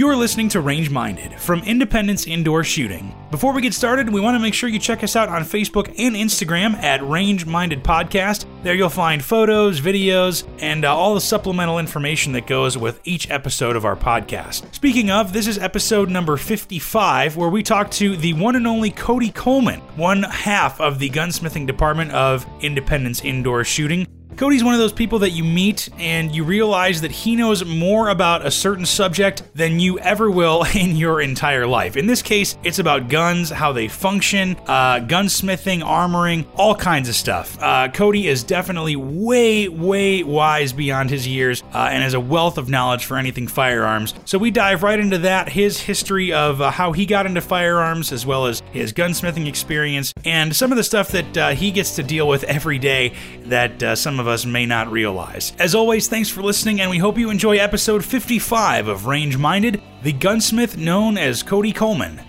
You're listening to Range Minded from Independence Indoor Shooting. Before we get started, we want to make sure you check us out on Facebook and Instagram at Range Minded Podcast. There you'll find photos, videos, and uh, all the supplemental information that goes with each episode of our podcast. Speaking of, this is episode number 55, where we talk to the one and only Cody Coleman, one half of the gunsmithing department of Independence Indoor Shooting. Cody's one of those people that you meet and you realize that he knows more about a certain subject than you ever will in your entire life. In this case, it's about guns, how they function, uh, gunsmithing, armoring, all kinds of stuff. Uh, Cody is definitely way, way wise beyond his years uh, and has a wealth of knowledge for anything firearms. So we dive right into that his history of uh, how he got into firearms, as well as his gunsmithing experience, and some of the stuff that uh, he gets to deal with every day that uh, some of us may not realize. As always, thanks for listening, and we hope you enjoy episode 55 of Range Minded, the gunsmith known as Cody Coleman.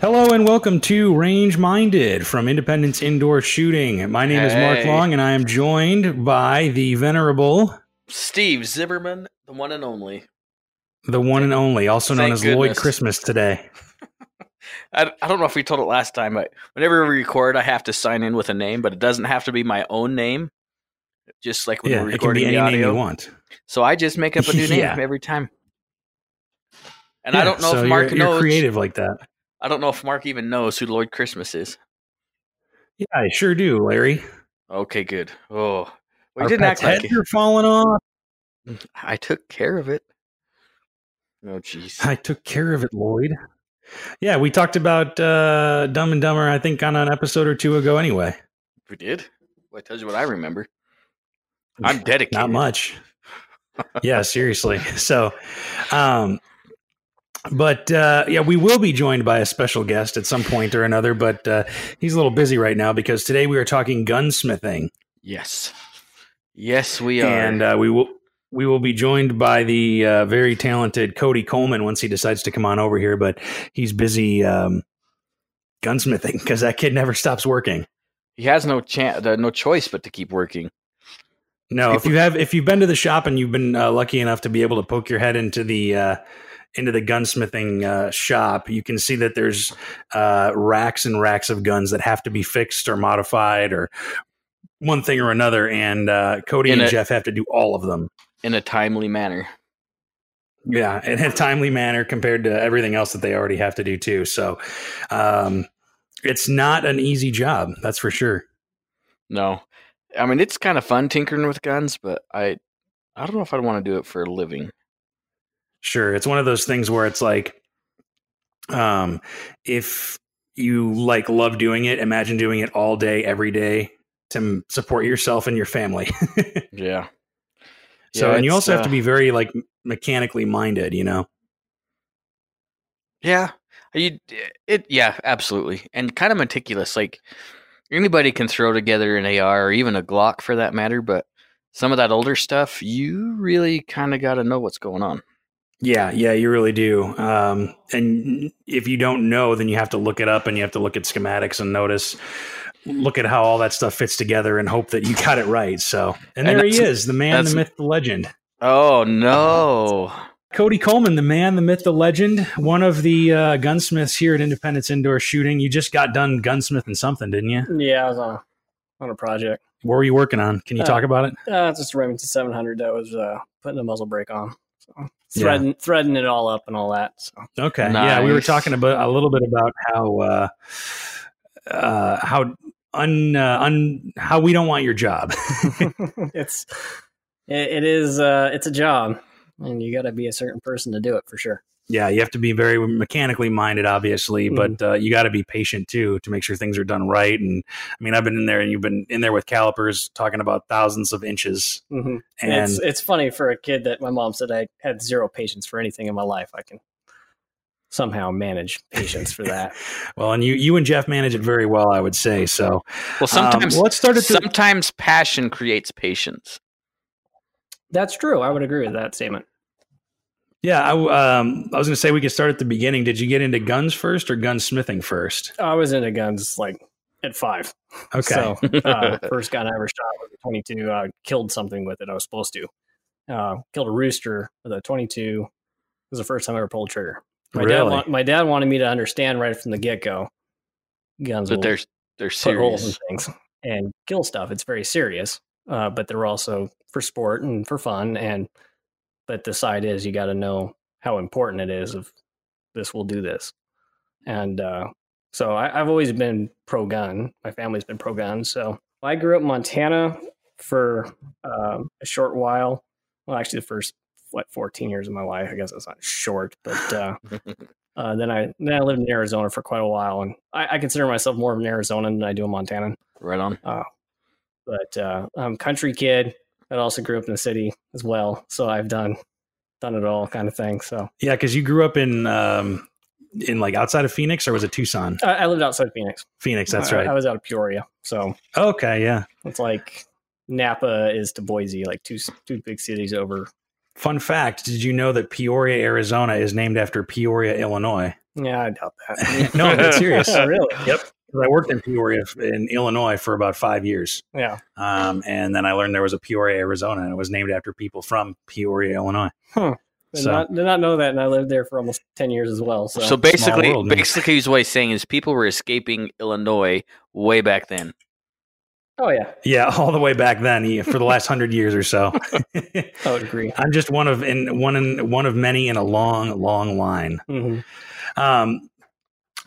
Hello and welcome to Range Minded from Independence Indoor Shooting. My name is Mark Long, and I am joined by the venerable, Steve Zimmerman, the one and only. the one and only, also known Thank as Lloyd. Christmas today. I, I don't know if we told it last time, but whenever we record, I have to sign in with a name, but it doesn't have to be my own name. Just like when yeah, we're it can recording be any the name audio. you want. So I just make up a new name every time. And I don't know so if Mark you're, you're knows. creative like that. I don't know if Mark even knows who Lloyd Christmas is. Yeah, I sure do, Larry. Okay, good. Oh, well, Our you didn't act like heads are falling off. I took care of it. Oh, jeez. I took care of it, Lloyd. Yeah, we talked about uh, Dumb and Dumber, I think, on an episode or two ago. Anyway, We did. Well, I tell you what I remember. I'm dedicated. not much. yeah, seriously. So, um, but uh, yeah, we will be joined by a special guest at some point or another. But uh, he's a little busy right now because today we are talking gunsmithing, Yes. Yes, we are. and uh, we will. We will be joined by the uh, very talented Cody Coleman once he decides to come on over here, but he's busy um, gunsmithing because that kid never stops working. he has no chance, uh, no choice but to keep working. No, if you have if you've been to the shop and you've been uh, lucky enough to be able to poke your head into the uh, into the gunsmithing uh, shop, you can see that there's uh, racks and racks of guns that have to be fixed or modified or one thing or another. And uh, Cody In and a- Jeff have to do all of them. in a timely manner. Yeah, in a timely manner compared to everything else that they already have to do too. So um, it's not an easy job, that's for sure. No, I mean it's kind of fun tinkering with guns, but I, I don't know if I'd want to do it for a living. Sure. It's one of those things where it's like, um, if you like love doing it, imagine doing it all day, every day to support yourself and your family. Yeah. so, Yeah, and you also have uh, to be very like mechanically minded, you know? Yeah. You it yeah, absolutely. And kind of meticulous. Like anybody can throw together an AR or even a Glock for that matter, but some of that older stuff, you really kind of got to know what's going on. Yeah. Yeah, you really do. Um, and if you don't know, then you have to look it up and you have to look at schematics and notice, look at how all that stuff fits together and hope that you got it right. So, and, And there he is, the man, the myth, the legend. Oh no. Cody Coleman, the man, the myth, the legend, one of the uh, gunsmiths here at Independence Indoor Shooting. You just got done gunsmithing something, didn't you? Yeah, I was on a, on a project. What were you working on? Can you Uh, talk about it? Uh, it's just a Remington 700 that was uh, putting a muzzle brake on. So Yeah. threading, threading it all up and all that. So Okay, yeah, we were talking about a little bit about how uh, uh, how un, uh, un how we don't want your job. it's it, it is uh, it's a job, and you got to be a certain person to do it for sure. yeah, you have to be very mechanically minded, obviously, but uh, you got to be patient too to make sure things are done right. And I mean, I've been in there, and you've been in there with calipers, talking about thousands of inches, hmm and it's it's funny for a kid that my mom said I had zero patience for anything in my life. I can somehow manage patience for that. Well, and you you and Jeff manage it very well, I would say. So Well, sometimes um, let's start at the, sometimes passion creates patience. That's true. I would agree with that statement. yeah. I, um, I was going to say we could start at the beginning. Did you get into guns first or gunsmithing first? I was into guns like at five. Okay, So, uh, first gun I ever shot was a 22. I killed something with it. I was supposed to. Uh, killed a rooster with a 22. It was the first time I ever pulled trigger. My dad, Really? wa- my dad wanted me to understand right from the get go. Guns But will they're they're put holes in serious. things and kill stuff. It's very serious, uh, but they're also for sport and for fun. And but the side is you got to know how important it is. Of this will do this, and uh, so I, I've always been pro gun. My family's been pro gun. So I grew up in Montana for um, a short while. Well, actually, the first what 14 years of my life. I guess that's not short, but uh, uh, then I then I lived in Arizona for quite a while, and I, I consider myself more of an Arizonan than I do a Montanan. right on. But uh, I'm a country kid. I also grew up in the city as well, so I've done done it all kind of thing. So Yeah, because you grew up in um, in like outside of Phoenix, or was it Tucson? I, I lived outside of Phoenix. Phoenix, that's I, right. I was out of Peoria, so Okay, yeah. it's like Nampa is to Boise, like two two big cities over. Fun fact: Did you know that Peoria, Arizona, is named after Peoria, Illinois? Yeah, I doubt that. no, I'm serious. really? Yep. 'Cause I worked in Peoria, in Illinois, for about five years, Yeah. um, and then I learned there was a Peoria, Arizona, and it was named after people from Peoria, Illinois. Did, So- not, did not know that, and I lived there for almost ten years as well. So, So, basically, world, man. basically, what he's saying is people were escaping Illinois way back then. oh yeah, Yeah, all the way back then, for the last hundred years or so. I would agree. I'm just one of in one in one of many in a long, long line. hmm Um,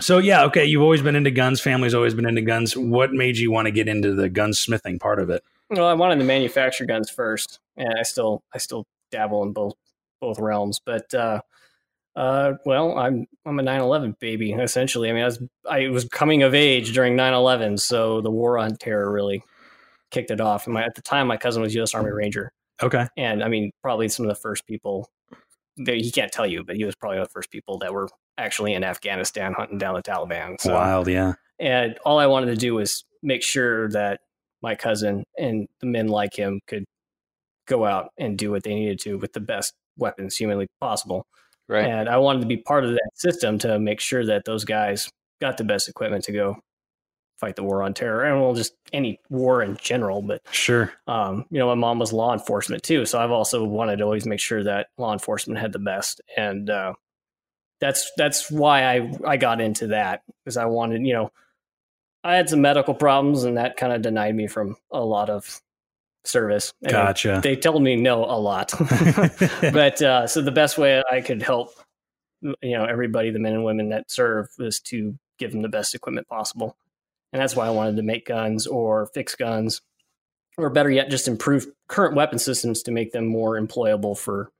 so yeah, okay. You've always been into guns. Family's always been into guns. What made you want to get into the gunsmithing part of it? Well, I wanted to manufacture guns first, and I still I still dabble in both both realms. But uh, uh, well, I'm I'm a 9/11 baby essentially. I mean, I was I was coming of age during 9/11, so the war on terror really kicked it off. And my, at the time, my cousin was U.S. Army Ranger, Okay. and I mean, probably some of the first people. That he can't tell you, but he was probably one of the first people that were actually in Afghanistan hunting down the Taliban. So Wild, yeah. and all I wanted to do was make sure that my cousin and the men like him could go out and do what they needed to with the best weapons humanly possible. Right. And I wanted to be part of that system to make sure that those guys got the best equipment to go fight the war on terror and well just any war in general but Sure. um, you know my mom was law enforcement too so i've also wanted to always make sure that law enforcement had the best and uh, that's that's why i i got into that because i wanted you know i had some medical problems and that kind of denied me from a lot of service. And Gotcha. they told me no a lot. But uh, so the best way i could help you know everybody the men and women that serve was to give them the best equipment possible. And that's why i wanted to make guns or fix guns or better yet just improve current weapon systems to make them more employable for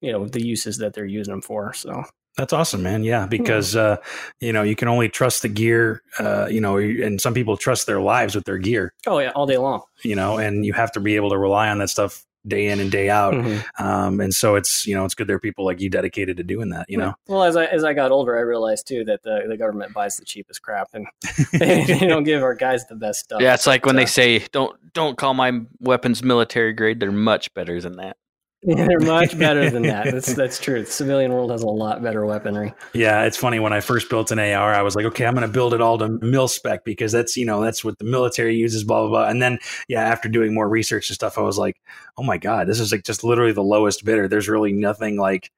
you know the uses that they're using them for so That's awesome, man. Yeah, because uh, you know you can only trust the gear. Uh, you know, and some people trust their lives with their gear. oh yeah all day long You know, and you have to be able to rely on that stuff day in and day out. Um, and so it's you know it's good there are people like you dedicated to doing that. You know. well as i as i got older i realized too that the, the government buys the cheapest crap and they, they don't give our guys the best stuff yeah, it's like when uh, they say don't don't call my weapons military grade. They're much better than that. They're much better than that that's that's true the civilian world has a lot better weaponry Yeah, it's funny when I first built an AR, I was like, okay, I'm going to build it all to mil spec because that's you know that's what the military uses, blah blah blah. And then yeah, after doing more research and stuff, I was like, oh my god, this is like just literally the lowest bidder. There's really nothing like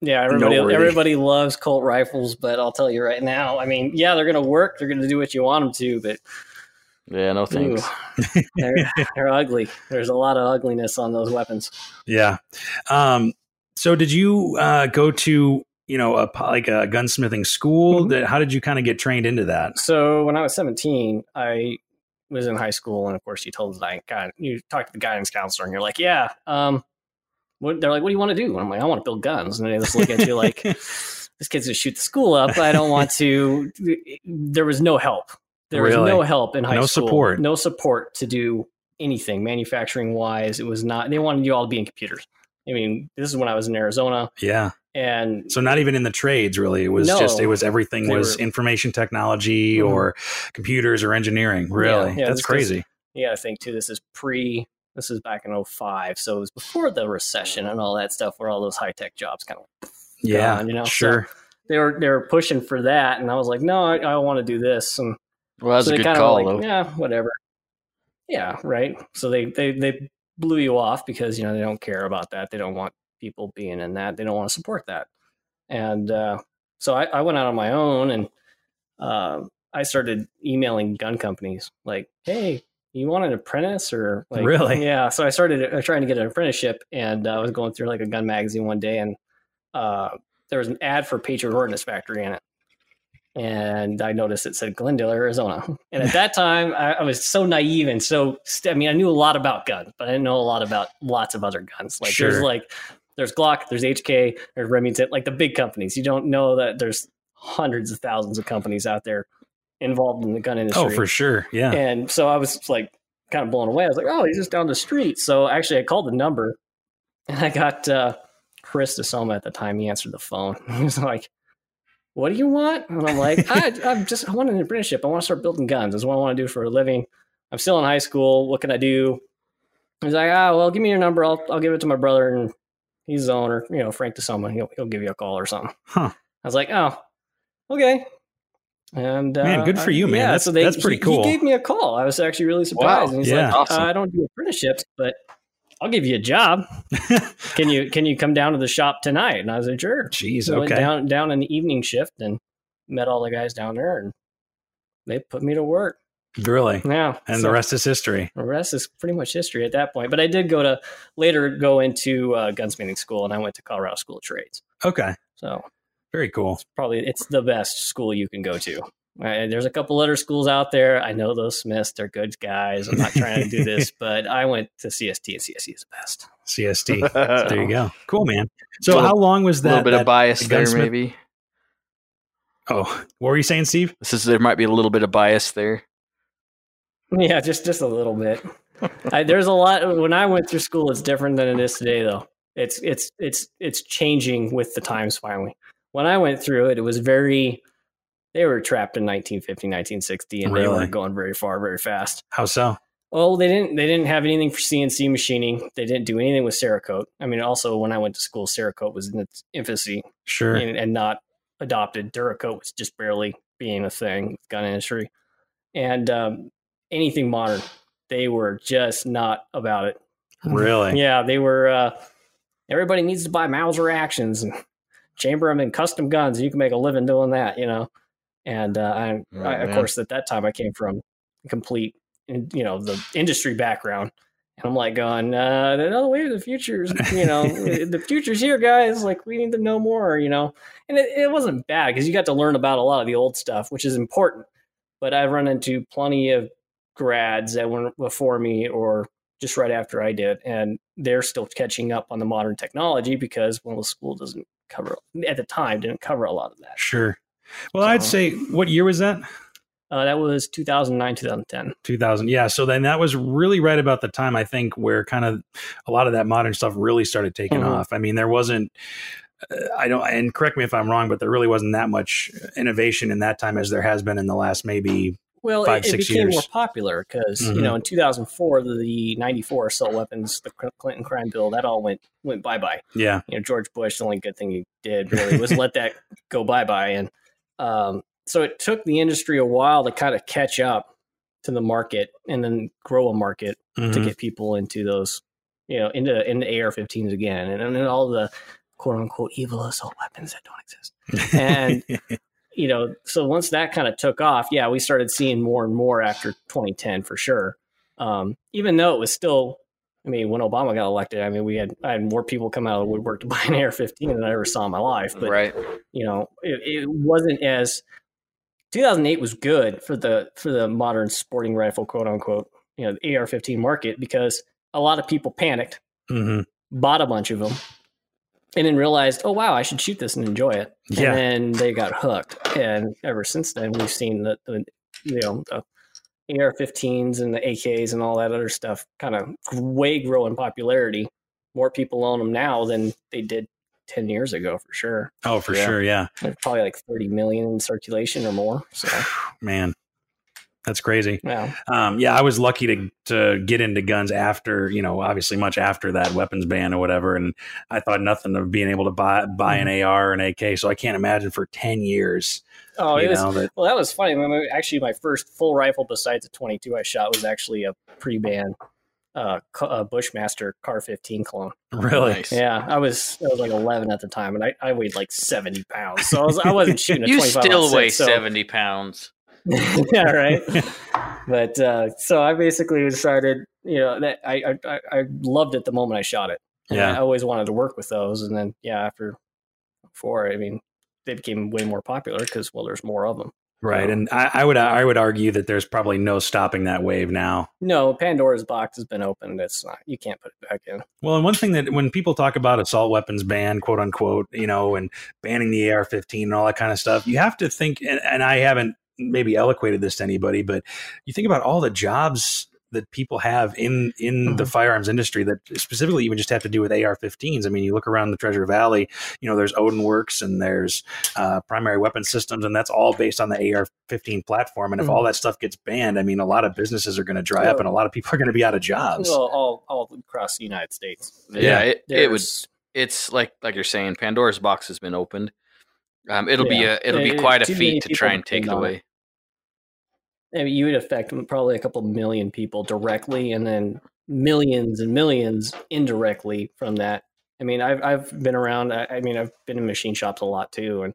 Yeah, everybody Noteworthy. everybody loves Colt rifles, but I'll tell you right now. I mean, yeah, they're gonna work. They're gonna do what you want them to, but Yeah, no thanks. ooh, they're, they're ugly. There's a lot of ugliness on those weapons. yeah. Um, so did you uh, go to you know a like a gunsmithing school? That how did you kind of get trained into that? So when I was 17, I was in high school, and of course, you told the guy, God, you talk to the guidance counselor, and you're like, yeah. Um, what they're like, what do you want to do? And I'm like, I want to build guns, and they just look at you like, this kid's gonna shoot the school up. I don't want to. There was no help. There was no help in high No school. support. No support to do anything manufacturing wise. It was not. They wanted you all to be in computers. I mean, this is when I was in Arizona, yeah. and So not even in the trades really. It was No. just it was everything was were- information technology Mhm. or computers or engineering. Really, yeah, that's this is- crazy. you got to think too. This is pre. This is back in 05. so it was before the recession and all that stuff, where all those high tech jobs kind of yeah, gone, you know, so- sure. they were they were pushing for that, and I was like, no, I, I want to do this, and Well, that's so a good call, like, though. Yeah, whatever. Yeah, right. So they they they blew you off because you know they don't care about that. They don't want people being in that. They don't want to support that. And uh, so I, I, went out on my own and uh, I started emailing gun companies like, hey, you want an apprentice or like, really? Yeah. So I started uh, trying to get an apprenticeship and uh, I was going through like a gun magazine one day and uh, there was an ad for Patriot Ordnance Factory in it and I noticed it said Glendale, Arizona. And at that time, I, I, was so naive and so I mean, I knew a lot about guns, but I didn't know a lot about lots of other guns. Like sure. there's like there's Glock, there's HK, there's Remington, like the big companies. You don't know that there's hundreds of thousands of companies out there involved in the gun industry. Oh, for sure, yeah. And so I was like kind of blown away. I was like, oh, he's just down the street. So actually, I called the number, and I got uh, Chris DeSomma at the time. He answered the phone. He was like what do you want? And I'm like, I, am just, I want an apprenticeship. I want to start building guns. That's what I want to do for a living. I'm still in high school. What can I do? He's like, ah, well, give me your number. I'll, I'll give it to my brother. And he's the owner, you know, Frank DeSomma. He'll, he'll give you a call or something. Huh. I was like, oh, okay. And uh, man, good for you, man. Yeah, that's, so they, that's pretty he, cool. He gave me a call. I was actually really surprised. Wow. And he's yeah. like, awesome. uh, I don't do apprenticeships, but I'll give you a job. can you can you come down to the shop tonight? And I was like, sure. Jeez, so Went down down in the evening shift and met all the guys down there and they put me to work. Really? Yeah. And so the rest is history. The rest is pretty much history at that point. But I did go to later go into uh, gunsmithing school and I went to Colorado School of Trades. Okay. So very cool. It's probably it's the best school you can go to. Right? There's a couple other schools out there. I know those Smiths; they're good guys. I'm not trying to do this, but I went to CST, and CST is the best. CST. there you go. Cool, man. So, little, how long was that? A little bit that of bias there, maybe. Oh, what were you saying, Steve? This is there might be a little bit of bias there. Yeah, just just a little bit. I, there's a lot. When I went through school, it's different than it is today, though. It's it's it's it's changing with the times. Finally, when I went through it, it was very. They were trapped in 1950, 1960, and really? they weren't going very far, very fast. How so? Well, they didn't. They didn't have anything for CNC machining. They didn't do anything with Cerakote. I mean, also when I went to school, Cerakote was in its infancy, sure, and, and not adopted. Duracoat was just barely being a thing with gun industry, and um, anything modern, they were just not about it. Really? yeah, they were. Uh, everybody needs to buy Mauser actions and chamber them in custom guns. You can make a living doing that, you know. And uh, I, oh, I of course, at that time, I came from complete, you know, the industry background. And I'm like going, uh, the way the future's, you know, the future's here, guys. Like we need to know more, you know. And it, it wasn't bad because you got to learn about a lot of the old stuff, which is important. But I've run into plenty of grads that went before me or just right after I did, and they're still catching up on the modern technology because well, the school doesn't cover at the time didn't cover a lot of that. Sure. Well, so, I'd say what year was that? Uh, that was 2009, 2010. 2000. Yeah. So then that was really right about the time, I think, where kind of a lot of that modern stuff really started taking mm-hmm. off. I mean, there wasn't, uh, I don't, and correct me if I'm wrong, but there really wasn't that much innovation in that time as there has been in the last maybe well, five, it, it six became years. more popular because mm-hmm. you know in 2004 the 94 assault weapons, the Clinton crime bill, that all went went bye bye. Yeah, you know George Bush, the only good thing he did really was let that go bye bye, and um, so it took the industry a while to kind of catch up to the market and then grow a market mm-hmm. to get people into those, you know, into into AR-15s again, and, and then all the quote unquote evil assault weapons that don't exist. And you know, so once that kind of took off, yeah, we started seeing more and more after 2010 for sure. Um, even though it was still, I mean, when Obama got elected, I mean, we had I had more people come out of the woodwork to buy an AR-15 than I ever saw in my life. But right. you know, it, it wasn't as 2008 was good for the for the modern sporting rifle, quote unquote, you know, the AR-15 market because a lot of people panicked, mm-hmm. bought a bunch of them, and then realized, oh wow, I should shoot this and enjoy it. Yeah. And then they got hooked, and ever since then, we've seen the, the you know the AR-15s and the AKs and all that other stuff kind of way grow in popularity. More people own them now than they did 10 years ago for sure. Oh, for yeah. sure. Yeah. There's probably like 30 million in circulation or more. So, man, that's crazy. Yeah. Um, yeah. I was lucky to, to get into guns after, you know, obviously much after that weapons ban or whatever. And I thought nothing of being able to buy, buy an mm-hmm. AR and AK. So I can't imagine for 10 years. Oh, it was, that, well, that was funny. I mean, actually, my first full rifle besides a 22 I shot was actually a pre ban uh, a Bushmaster Car 15 clone. Really? Nice. Yeah, I was I was like 11 at the time, and I, I weighed like 70 pounds, so I was I wasn't shooting. A You 25 still on weigh so- seventy pounds. yeah, right. but uh, so I basically decided, you know, that I, I I- loved it the moment I shot it. And Yeah. I always wanted to work with those, and then yeah, after four, I mean, they became way more popular because well, there's more of them. Right. And I, I would I would argue that there's probably no stopping that wave now. No, Pandora's box has been opened. It's not. You can't put it back in. Well, and one thing that when people talk about assault weapons ban, quote unquote, you know, and banning the AR-15 and all that kind of stuff, you have to think. And, and I haven't maybe eloquated this to anybody, but you think about all the jobs that people have in in the Mhm. firearms industry that specifically even just have to do with AR-15s. I mean, you look around the Treasure Valley, you know, there's Odin Works and there's uh, Primary Weapon Systems, and that's all based on the AR-15 platform. And if Mhm. all that stuff gets banned, I mean, a lot of businesses are going to dry up, and a lot of people are going to be out of jobs. Well, all all across the United States. Yeah, Yeah. it, it would. There's- It's like like you're saying, Pandora's box has been opened. Um, it'll be a it'll be quite a feat to try and take it depend on it. away. I mean, you would affect probably a couple million people directly, and then millions and millions indirectly from that. I mean, I've I've been around. I, I mean, I've been in machine shops a lot too, and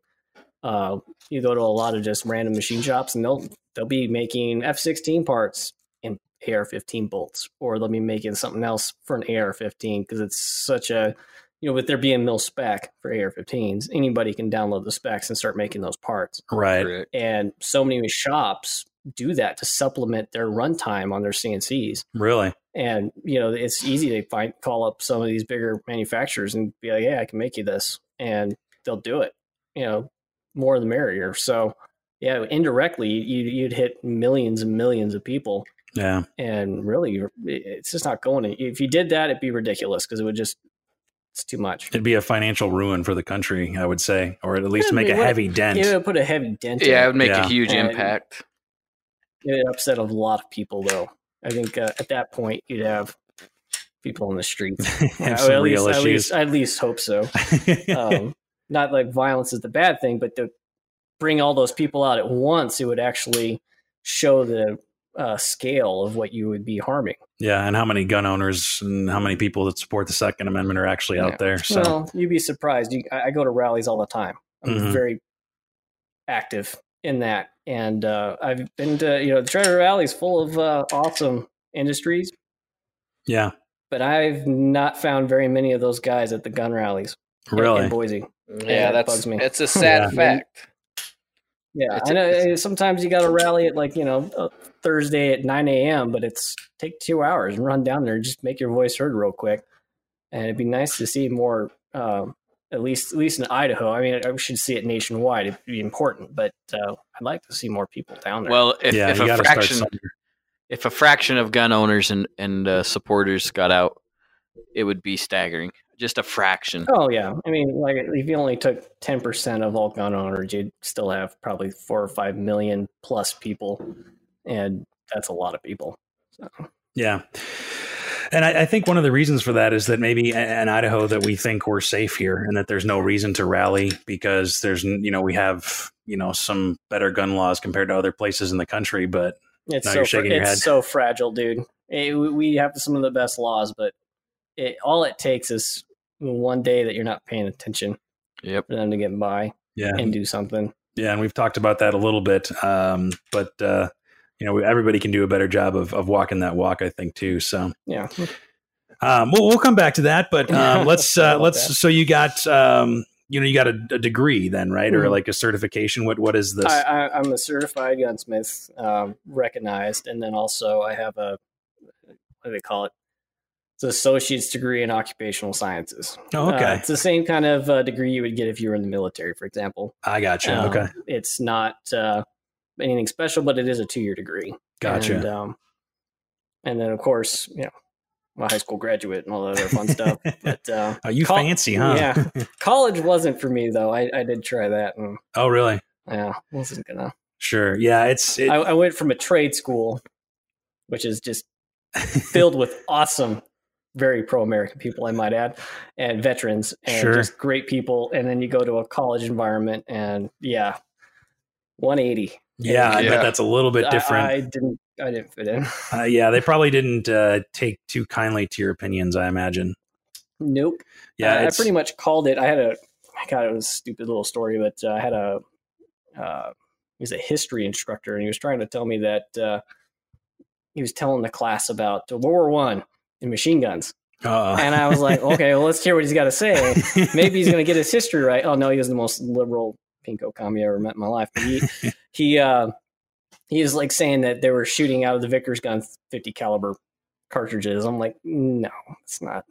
uh, you go to a lot of just random machine shops, and they'll they'll be making F sixteen parts in AR fifteen bolts, or they'll be making something else for an AR fifteen because it's such a you know, with there being no spec for AR 15s, anybody can download the specs and start making those parts right. And so many shops do that to supplement their runtime on their CNCs. Really. And you know, it's easy to find call up some of these bigger manufacturers and be like, "Yeah, I can make you this," and they'll do it. You know, more the merrier. So, yeah, indirectly, you, you'd hit millions and millions of people, Yeah. and really, it's just not going. To, if you did that, it'd be ridiculous because it would just it's too much. It'd be a financial ruin for the country, I would say, or at least Yeah, make a would- heavy dent. It would put a heavy dent. Yeah, it would make Yeah. a huge And- impact. It upset a lot of people though. I think uh, at that point you'd have people in the streets Have I at least, at least, at least hope so. Um, not like violence is the bad thing but to bring all those people out at once it would actually show the uh, scale of what you would be harming. Yeah, and how many gun owners and how many people that support the Second Amendment are actually Yeah. out there? So. Well you'd be surprised. You, I, I go to rallies all the time. I'm Mhm. very active in that and uh, i've been to you know the treasure valley is full of uh, awesome industries yeah, but I've not found very many of those guys at the gun rallies really. in Boise. Yeah, it that's bugs me. it's a sad Yeah. fact. Yeah, It's I a- know. it's- uh, Sometimes you got to rally at like you know uh, Thursday at nine a.m., but it's take two hours and run down there and just make your voice heard real quick. And it'd be nice to see more, um, at least at least in Idaho. I mean, I should see it nationwide. It'd be important, but uh, I'd like to see more people down there. Well, if, yeah, if a got to start fraction if a fraction of gun owners and and uh, supporters got out, it would be staggering. Just a fraction. Oh yeah, I mean, like if you only took ten percent of all gun owners, you'd still have probably four or five million plus people, and that's a lot of people. So, Yeah. And I, I think one of the reasons for that is that maybe in Idaho that we think we're safe here and that there's no reason to rally because there's, you know, we have, you know, some better gun laws compared to other places in the country. But it's Now so you're fra- shaking your it's so fragile, dude. Eh, we- we have some of the best laws, but it, all it takes is one day that you're not paying attention Yep. for them to get by yeah, and do something. yeah. And we've talked about that a little bit. Um, but, uh, you know, everybody can do a better job of, of walking that walk, I think, too. So, Yeah, um, we'll, we'll come back to that. But um, let's, uh, let's, that. so you got, um, you know, you got a, a degree then, right? Or Mhm. like a certification. What, what is this? I, I, I'm a certified gunsmith, um, recognized, and then also I have a what do they call it? It's an associate's degree in occupational sciences. oh, Uh, okay. it's the same kind of uh, degree you would get if you were in the military, for example. I got you. Um, okay. It's not uh, anything special, but it is a two-year degree. Gotcha. And, um, and then, of course, you know, I'm high school graduate and all that other fun stuff. But uh, Are you col- fancy, huh? Yeah. college wasn't for me though. I, I did try that, and oh, really? yeah, wasn't gonna. Sure. Yeah. It's it, I, I went from a trade school, which is just filled with awesome, very pro-American people, I might add, and veterans, and Sure. just great people. And then you go to a college environment, and yeah, 180. Yeah. I bet that's a little bit different. I, didn't I didn't fit in. Uh, yeah, they probably didn't uh, take too kindly to your opinions. I imagine. Nope. Yeah, Uh, I pretty much called it. I had a, God, it was a stupid little story, but uh, I had a, uh, he was a history instructor, and he was trying to tell me that uh, he was telling the class about World War One and machine guns, uh, and I was like, okay, well, let's hear what he's got to say. Maybe he's going to get his history right. Oh no, he was the most liberal pinko commie I ever met in my life. But he he uh, he is like saying that they were shooting out of the Vickers gun 50 caliber cartridges. I'm like, no, it's not.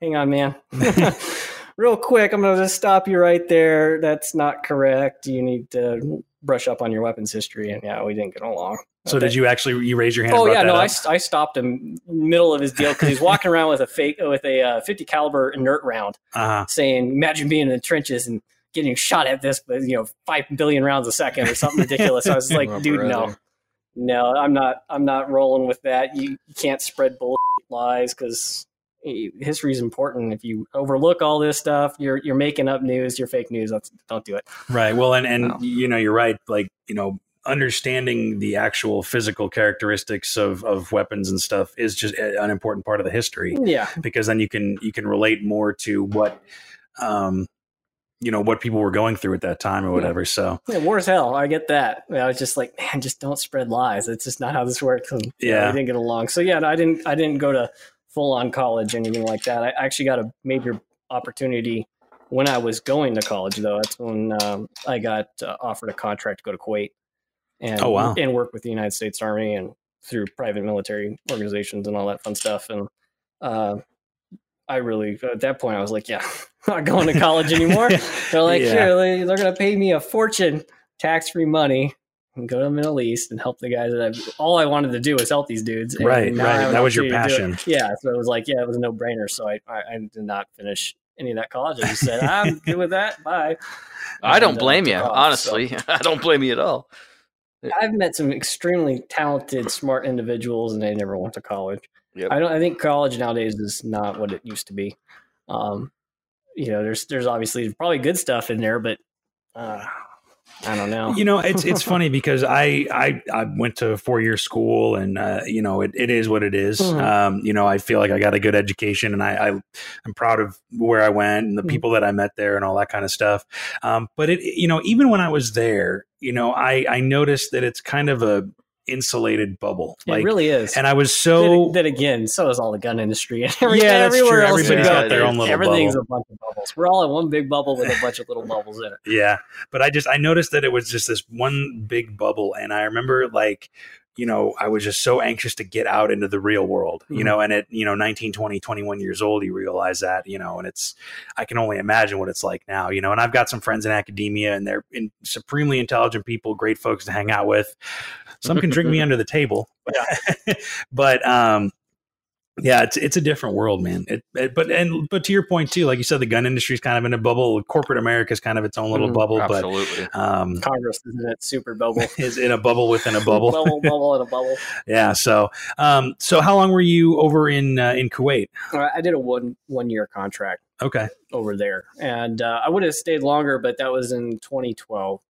Hang on, man. Real quick, I'm going to just stop you right there. That's not correct. You need to brush up on your weapons history. And yeah, we didn't get along. so did you actually you raise your hand? Oh yeah, no. I, I stopped him middle of his deal because he's walking around with a fake with a uh, 50 caliber inert round, uh-huh. saying, "Imagine being in the trenches and getting shot at this, but you know, five billion rounds a second or something ridiculous." I was like, Oh, "Dude, no, brother. no, I'm not. I'm not rolling with that. You, you can't spread bull lies because history is important. If you overlook all this stuff, you're you're making up news. You're fake news. That's, don't do it. Right. Well, and and No. you know, you're right. Like you know, understanding the actual physical characteristics of of weapons and stuff is just an important part of the history Yeah, because then you can you can relate more to what um you know what people were going through at that time or whatever. So Yeah, war is hell. I get that. I was just like, man, just don't spread lies. It's just not how this works. And, you know, Yeah. we didn't get along. So yeah, I didn't. I didn't go to full on college or anything like that. I actually got a major opportunity when I was going to college. Though that's when um, I got uh, offered a contract to go to Kuwait and Oh, wow. and work with the United States Army and through private military organizations and all that fun stuff. And uh, I really at that point I was like, yeah, I'm not going to college anymore. They're like, Yeah. sure, they- they're going to pay me a fortune, tax free money, and go to the Middle East and help the guys that I've. All I wanted to do was help these dudes. and Right, right. That was your opportunity to do it. passion. Yeah, so it was like, yeah, it was a no brainer. So I, I, I did not finish any of that college. I just said, I'm good with that. Bye. I don't uh, blame you, took off, honestly. I don't blame you at all. I've met some extremely talented, smart individuals, and they never went to college. Yep. I don't. I think college nowadays is not what it used to be. Um, you know, there's there's obviously probably good stuff in there, but uh, I don't know. you know it's it's funny because I I I went to four year school and uh, you know it, it is what it is. Mhm. Um, you know I feel like I got a good education and I, I I'm proud of where I went and the Mhm. people that I met there and all that kind of stuff. Um, but it you know even when I was there, you know I I noticed that it's kind of a insulated bubble. it really is. and I was so then again, so is all the gun industry. And every, yeah, that's everywhere true. else Everybody's go, got their own little everything's bubble. a bunch of bubbles. We're all in one big bubble with a bunch of little bubbles in it. Yeah. But I just I noticed that it was just this one big bubble and I remember like you know, I was just so anxious to get out into the real world, you Mhm. know, and at, you know, 19, 20, 21 years old, you realize that, you know, and it's, I can only imagine what it's like now, you know, and I've got some friends in academia and they're in, supremely intelligent people, great folks to hang out with. Some can drink me under the table, but, um, yeah, it's it's a different world, man. It, it- but and but to your point too, like you said, the gun industry is kind of in a bubble. Corporate America is kind of its own little Mhm. bubble, but um, Congress is in its super bubble. is in a bubble within a bubble. bubble, bubble, in a bubble. yeah. So, um, so how long were you over in uh, in Kuwait? Uh, I did a one one year contract Okay. over there, and uh, I would have stayed longer, but that was in 2012,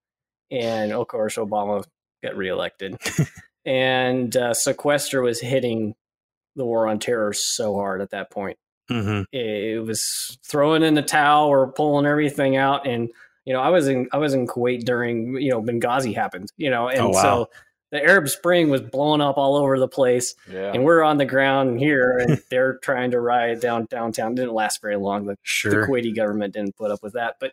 and of course Obama got reelected, and uh, sequester was hitting the war on terror so hard at that point. Mm-hmm. It was throwing in the towel or pulling everything out, and you know I was in I was in Kuwait during you know Benghazi happened, you know, and Oh, wow. so the Arab Spring was blowing up all over the place Yeah. and we're on the ground here and they're trying to riot down downtown it didn't last very long the, the kuwaiti government didn't put up with that but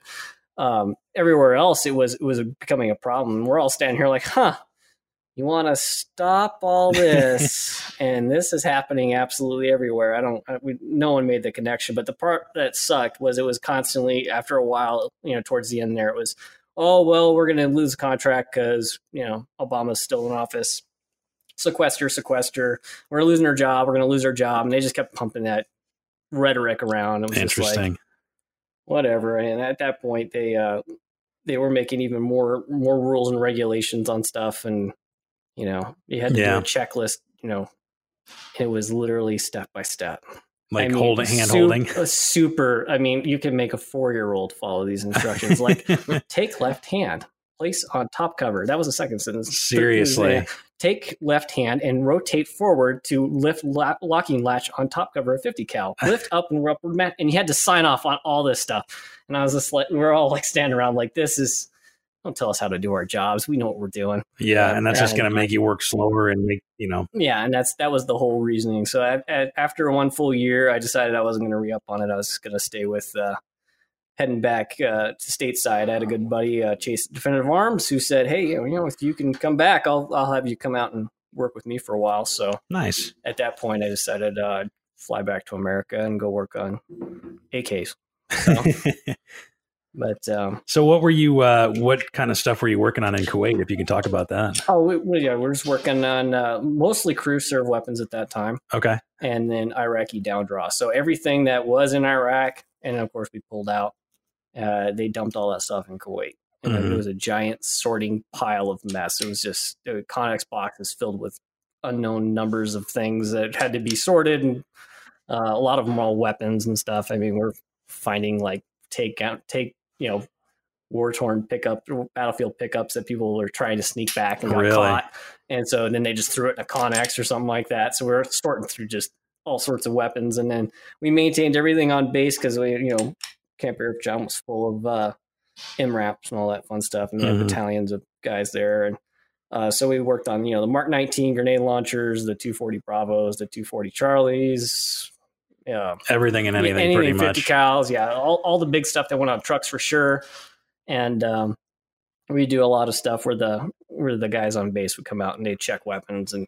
um, everywhere else it was it was becoming a problem we're all standing here like huh you want to stop all this and this is happening absolutely everywhere i don't I, we, no one made the connection but the part that sucked was it was constantly after a while you know towards the end there it was oh well we're going to lose the contract because you know obama's still in office sequester, sequester. We're losing our job. We're going to lose our job. And they just kept pumping that rhetoric around. It was just like, Interesting. whatever. And at that point, they uh, they were making even more more rules and regulations on stuff, and you know, you had to Yeah. do a checklist. You know, it was literally step by step. like I mean, holding, hand holding. a super. I mean, you can make a four year old follow these instructions. Like, take left hand. place on top cover. That was the second sentence. Seriously. Take left hand and rotate forward to lift la- locking latch on top cover of 50 cal. Lift up and upward mat, and you had to sign off on all this stuff. And I was just like, we're all like standing around like this is. Don't tell us how to do our jobs. We know what we're doing. Yeah, and that's just going to make you work slower and make you know. Yeah, and that's that was the whole reasoning. So I, I, after one full year, I decided I wasn't going to re up on it. I was going to stay with uh, heading back uh, to stateside. I had a good buddy, uh, Chase Definitive Arms, who said, "Hey, you know, if you can come back, I'll I'll have you come out and work with me for a while." So Nice. at that point, I decided uh, I'd fly back to America and go work on AKs. So, but um, so, what were you? Uh, what kind of stuff were you working on in Kuwait? If you can talk about that. oh, we, we, yeah, we're just working on uh, mostly crew serve weapons at that time. Okay. and then Iraqi down draw. So everything that was in Iraq, and of course we pulled out, uh, they dumped all that stuff in Kuwait. And Mhm. it was a giant sorting pile of mess. It was just uh, Connex boxes filled with unknown numbers of things that had to be sorted, and uh, a lot of them were all weapons and stuff. I mean, we're finding like take out, take you know, war torn pickup, battlefield pickups that people were trying to sneak back and got Really? caught. And so then they just threw it in a Connex or something like that. So we're sorting through just all sorts of weapons. And then we maintained everything on base because we, you know, Camp Arifjan was full of uh, MRAPs and all that fun stuff. And we Mhm. had battalions of guys there. And uh, so we worked on, you know, the Mark 19 grenade launchers, the 240 Bravos, the 240 Charlies. Yeah, Everything and anything, anything pretty 50 much. cals, yeah, all, all the big stuff that went on trucks for sure. And um, we do a lot of stuff where the where the guys on base would come out and they'd check weapons and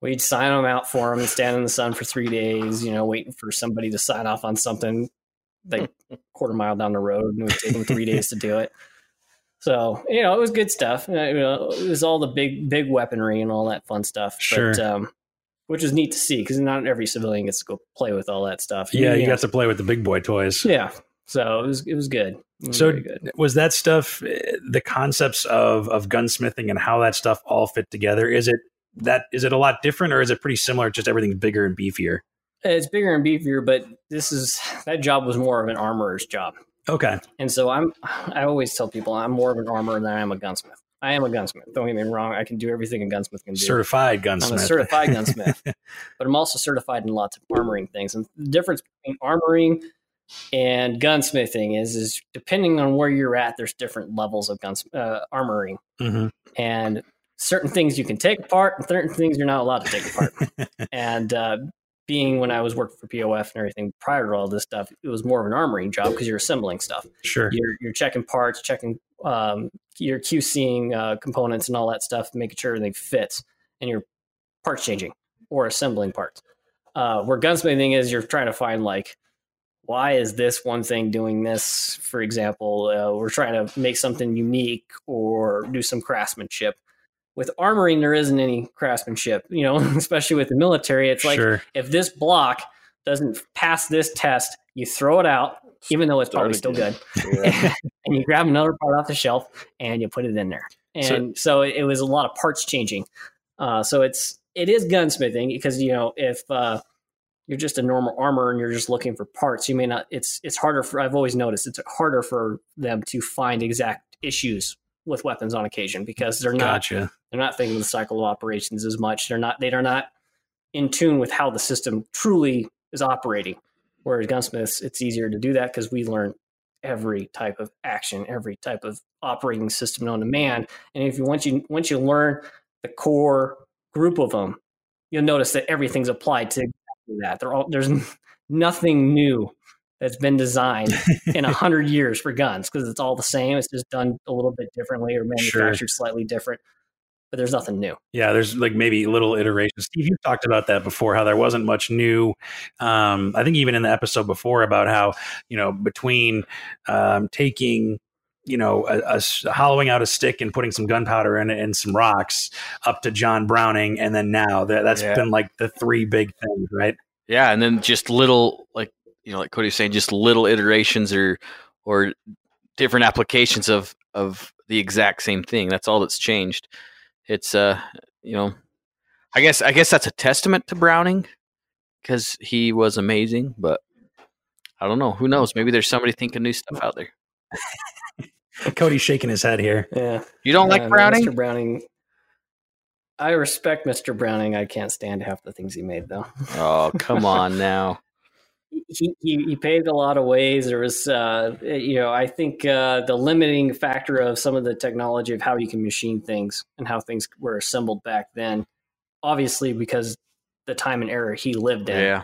we'd sign them out for them and stand in the sun for three days, you know, waiting for somebody to sign off on something like a quarter mile down the road and it would take them three days to do it. So, you know, it was good stuff. Uh, You know, it was all the big, big weaponry and all that fun stuff. But, Sure. um, which is neat to see because not every civilian gets to go play with all that stuff. Yeah, you know, got to play with the big boy toys. yeah. So it was it was good. It was So good. was that stuff eh, the concepts of of gunsmithing and how that stuff all fit together? Is it that is it a lot different or is it pretty similar? Just everything's bigger and beefier. It's bigger and beefier, but this is that job was more of an armorer's job. Okay, And so I'm I always tell people I'm more of an armorer than I am a gunsmith. I am a gunsmith. Don't get me wrong. I can do everything a gunsmith can do. certified gunsmith. I'm a certified gunsmith, but I'm also certified in lots of armoring things. And the difference between armoring and gunsmithing is is depending on where you're at, there's different levels of guns uh, armoring. hmm and certain things you can take apart and certain things you're not allowed to take apart. and uh, being when I was working for POF and everything prior to all this stuff, it was more of an armoring job because you're assembling stuff. Sure. You're, you're checking parts, checking, um, you're QCing uh, components and all that stuff, making sure everything fits, and you're parts changing or assembling parts. Uh, where gunsmithing is, you're trying to find like, why is this one thing doing this? For example, uh, we're trying to make something unique or do some craftsmanship. With armoring, there isn't any craftsmanship, you know, especially with the military. It's like sure. if this block doesn't pass this test, you throw it out, even though it's probably still good, Yeah. and you grab another part off the shelf and you put it in there. And so, it was a lot of parts changing. Uh, so it's it is gunsmithing because you know if uh, you're just a normal armor and you're just looking for parts, you may not. It's it's harder for. I've always noticed it's harder for them to find exact issues with weapons on occasion because they're not Gotcha. they're not thinking of the cycle of operations as much. They're not they are not in tune with how the system truly is operating. Whereas gunsmiths, it's easier to do that because we learn every type of action, every type of operating system known to man. And if you once you once you learn the core group of them, you'll notice that everything's applied to that. They're all there's nothing new that's been designed in a hundred years for guns because it's all the same. It's just done a little bit differently or Sure. manufactured slightly different. But there's nothing new. Yeah, there's like maybe little iterations. Steve, you've talked about that before, how there wasn't much new. Um, I think even in the episode before about how, you know, between um, taking, you know, a, a s- hollowing out a stick and putting some gunpowder in it and some rocks up to John Browning. And then now that, that's Yeah. been like the three big things, right? Yeah, and then just little like you know, like Cody was saying, just little iterations or or different applications of of the exact same thing. That's all that's changed. It's uh, you know, I guess I guess that's a testament to Browning because he was amazing. But I don't know. Who knows? Maybe there's somebody thinking new stuff out there. Cody's shaking his head here. Yeah. You don't like Uh, Browning? Mr. Browning. I respect Mr. Browning. I can't stand half the things he made, though. Oh, come on now. He, he, he paved a lot of ways. There was, uh, you know, I think uh, the limiting factor of some of the technology of how you can machine things and how things were assembled back then, obviously because the time and era he lived in Yeah.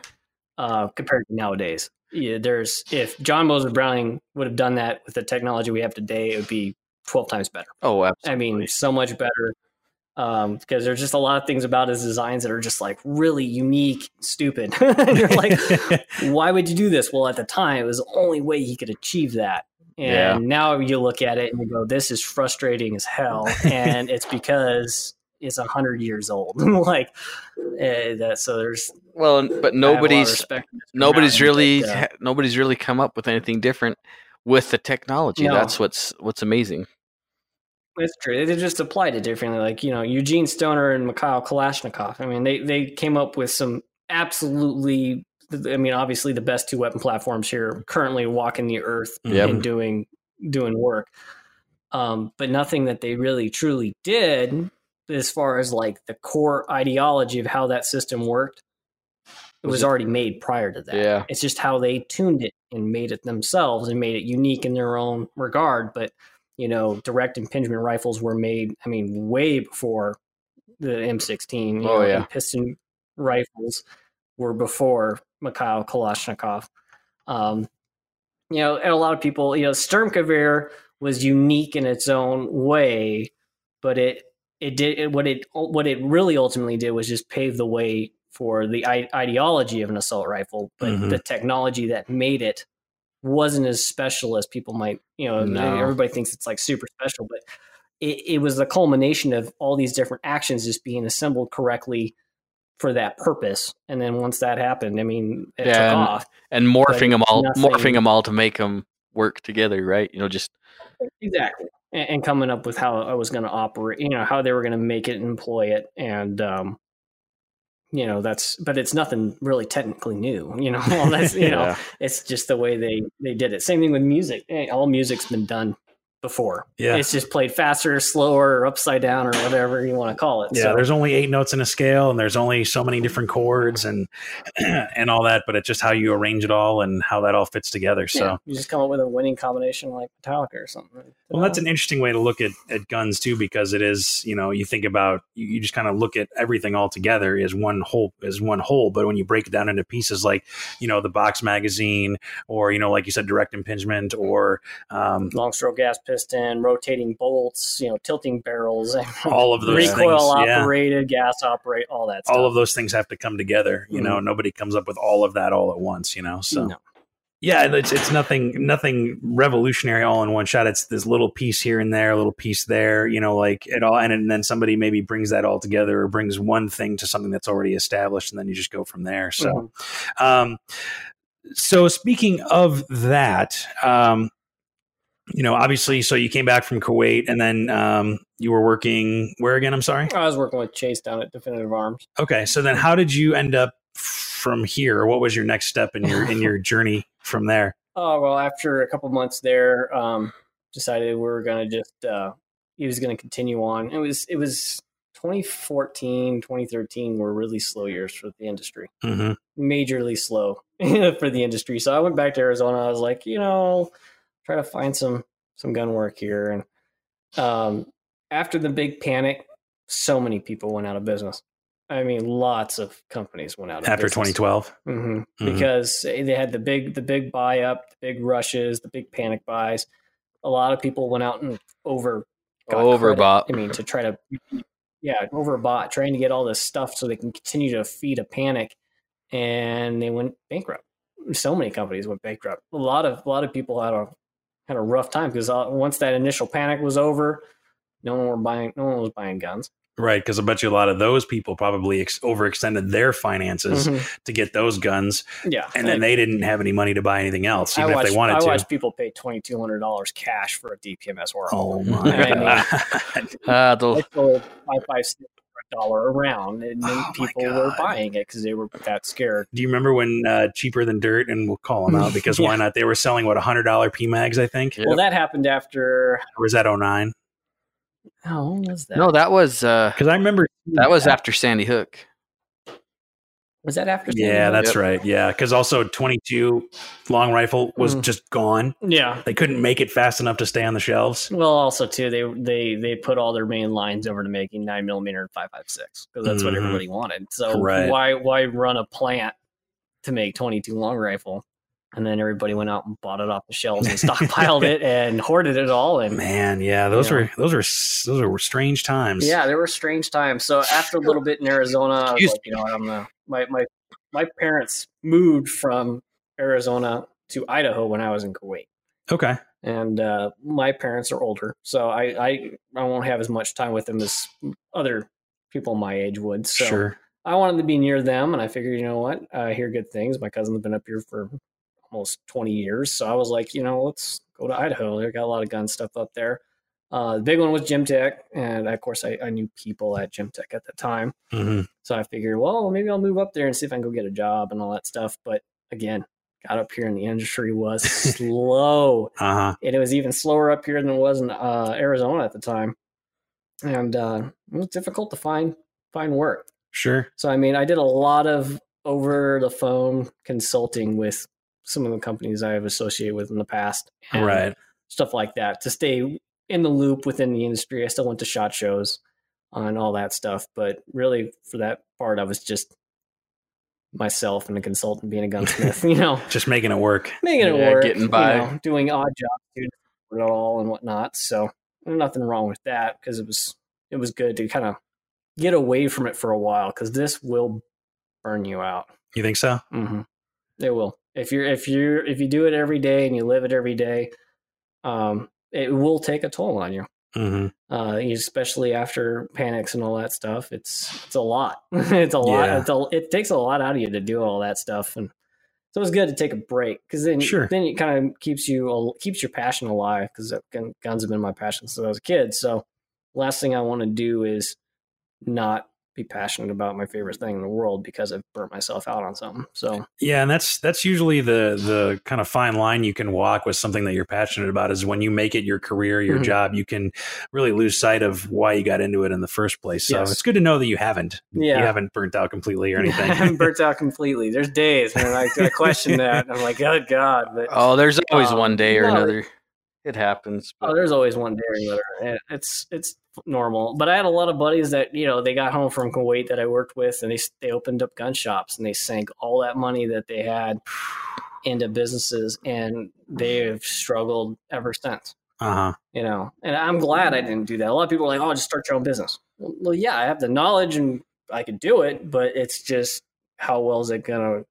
uh, compared to nowadays. Yeah, there's if John Moses Browning would have done that with the technology we have today, it would be twelve times better. Oh, I mean, so much better. Um, because there's just a lot of things about his designs that are just like really unique, stupid. You're like, why would you do this? Well, at the time, it was the only way he could achieve that. And Yeah. now you look at it and you go, this is frustrating as hell. And it's because it's a hundred years old. like, uh, that, so there's well, but I have a lot of nobody's respect for Mr. nobody's really but, uh, nobody's really come up with anything different with the technology. No. That's what's what's amazing. It's true. They just applied it differently. Like, you know, Eugene Stoner and Mikhail Kalashnikov. I mean, they, they came up with some absolutely, I mean, obviously the best two weapon platforms here currently walking the earth Yep. and doing doing work. Um, but nothing that they really truly did as far as like the core ideology of how that system worked. It Was was already made prior to that. Yeah. It's just how they tuned it and made it themselves and made it unique in their own regard. But you know, direct impingement rifles were made, I mean, way before the M16. You Oh, know, yeah. and piston rifles were before Mikhail Kalashnikov. Um, you know, and a lot of people, you know, Sturmgewehr was unique in its own way, but it it did it, what it what it really ultimately did was just pave the way for the I- ideology of an assault rifle, but Mhm. the technology that made it wasn't as special as people might, you know, No. everybody thinks it's like super special, but it, it was the culmination of all these different actions just being assembled correctly for that purpose. And then once that happened, I mean, it Yeah, took and- off. And morphing them all, nothing- morphing them all to make them work together, right? You know, just Exactly. And, and coming up with how I was going to operate, you know, how they were going to make it and employ it. And, um, you know, that's, but it's nothing really technically new, you know, all that's, you know, it's just the way they, they did it. Same thing with music. Eh, All music's been done before. Yeah. It's just played faster, slower, or upside down, or whatever you want to call it. Yeah, So, there's only eight notes in a scale, and there's only so many different chords and and all that. But it's just how you arrange it all and how that all fits together. So, yeah, you just come up with a winning combination like Metallica or something. well, that's an interesting way to look at, at guns too, because it is you know you think about you, you just kind of look at everything all together as one whole as one whole. But when you break it down into pieces, like you know the box magazine, or you know like you said, direct impingement, or um, long stroke gas piston, rotating bolts, you know, tilting barrels, all of those recoil things, yeah. operated, gas operate, all that stuff. all of those things have to come together. You know, nobody comes up with all of that all at once. You know, so. No. yeah it's, it's nothing nothing revolutionary all in one shot it's this little piece here and there a little piece there you know like it all and, and then somebody maybe brings that all together or brings one thing to something that's already established and then you just go from there so Mhm. um so speaking of that um you know obviously so you came back from kuwait and then um you were working where again i'm sorry I was working with Chase down at Definitive Arms. okay so then how did you end up from here what was your next step in your in your journey from there Oh well, after a couple months there, um, decided we were going to just uh, he was going to continue on. It was it was 2014, 2013 were really slow years for the industry. hmm majorly slow for the industry. So I went back to Arizona. I was like, you know, try to find some some gun work here. And um, after the big panic, so many people went out of business. I mean, lots of companies went out of after business. 2012 hmm Mhm. because they had the big the big buy up, the big rushes, the big panic buys. A lot of people went out and over got Overbought. credit. I mean, to try to yeah overbought, trying to get all this stuff so they can continue to feed a panic, and they went bankrupt. So many companies went bankrupt. A lot of a lot of people had a had a rough time because uh, once that initial panic was over, no one were buying no one was buying guns. Right, because I bet you a lot of those people probably ex- overextended their finances Mhm. to get those guns, Yeah, and then they didn't have any money to buy anything else, even watched, if they wanted I to. watched people pay twenty two hundred dollars cash for a DPMS Oracle. Oh my I mean- Uh, the, I sold five five six dollar around, and Oh, people were buying it because they were that scared. Do you remember when uh, cheaper than dirt? And we'll call them out because why not? They were selling what a hundred dollar PMags, I think, Yep. Well, that happened after. or was that 09? Oh, when was that? No, that was uh, Because I remember that was after Sandy Hook. Was that after? Sandy Yeah, Hook? that's Yep. right. Yeah, because also 22 long rifle was Mm. just gone. yeah. They couldn't make it fast enough to stay on the shelves. Well, also too, they they they put all their main lines over to making nine millimeter and five five six because that's what Mhm. everybody wanted. So Right. why why run a plant to make twenty two long rifle, and then everybody went out and bought it off the shelves and stockpiled it and hoarded it all and. Man, yeah, those were those were those were strange times. Yeah, there were strange times. So after a little bit in Arizona, like, you know I'm my my my parents moved from Arizona to Idaho when I was in Kuwait. Okay. and uh, my parents are older, so I, I I won't have as much time with them as other people my age would. So Sure. I wanted to be near them, and I figured, you know what, I hear good things. My cousin's been up here for almost twenty years, so I was like, you know, let's go to Idaho. They got a lot of gun stuff up there. Uh, the big one was Gemtech, and of course, I, I knew people at Gemtech at the time. hmm So I figured, well, maybe I'll move up there and see if I can go get a job and all that stuff. But again, got up here and the industry was slow Uh huh. and it was even slower up here than it was in uh, Arizona at the time, and uh, it was difficult to find find work. Sure. So I mean, I did a lot of over the phone consulting with some of the companies I have associated with in the past, and Right. Stuff like that to stay in the loop within the industry. I still went to shot shows and all that stuff, but really for that part, I was just myself and a consultant being a gunsmith. you know, Just making it work. making it Yeah, work, getting you by. know, doing odd jobs to it all and whatnot. So nothing wrong with that because it was it was good to kind of get away from it for a while because this will burn you out. You think so? hmm It will if you're if you're if you do it every day and you live it every day, um, it will take a toll on you. hmm Uh, especially after panics and all that stuff. It's it's a lot. it's a lot. Yeah. It's a, it takes a lot out of you to do all that stuff, and so it's good to take a break because then Sure. then it kind of keeps you keeps your passion alive because guns have been my passion since I was a kid. So last thing I want to do is not be passionate about my favorite thing in the world because I've burnt myself out on something. So Yeah, and that's that's usually the the kind of fine line you can walk with something that you're passionate about is when you make it your career, your Mhm. job, you can really lose sight of why you got into it in the first place. So Yes. it's good to know that you haven't. Yeah. You haven't burnt out completely or anything. I haven't burnt out completely. There's days and I, I question that. I'm like, oh God, but Oh, there's always Um, one day or no. another. It happens. Oh, there's always one day or another. It's it's normal. But I had a lot of buddies that you know they got home from Kuwait that I worked with, and they they opened up gun shops and they sank all that money that they had into businesses, and they have struggled ever since. Uh huh. You know, and I'm glad I didn't do that. A lot of people are like, "Oh, just start your own business." Well, well, yeah, I have the knowledge and I could do it, but it's just how well is it gonna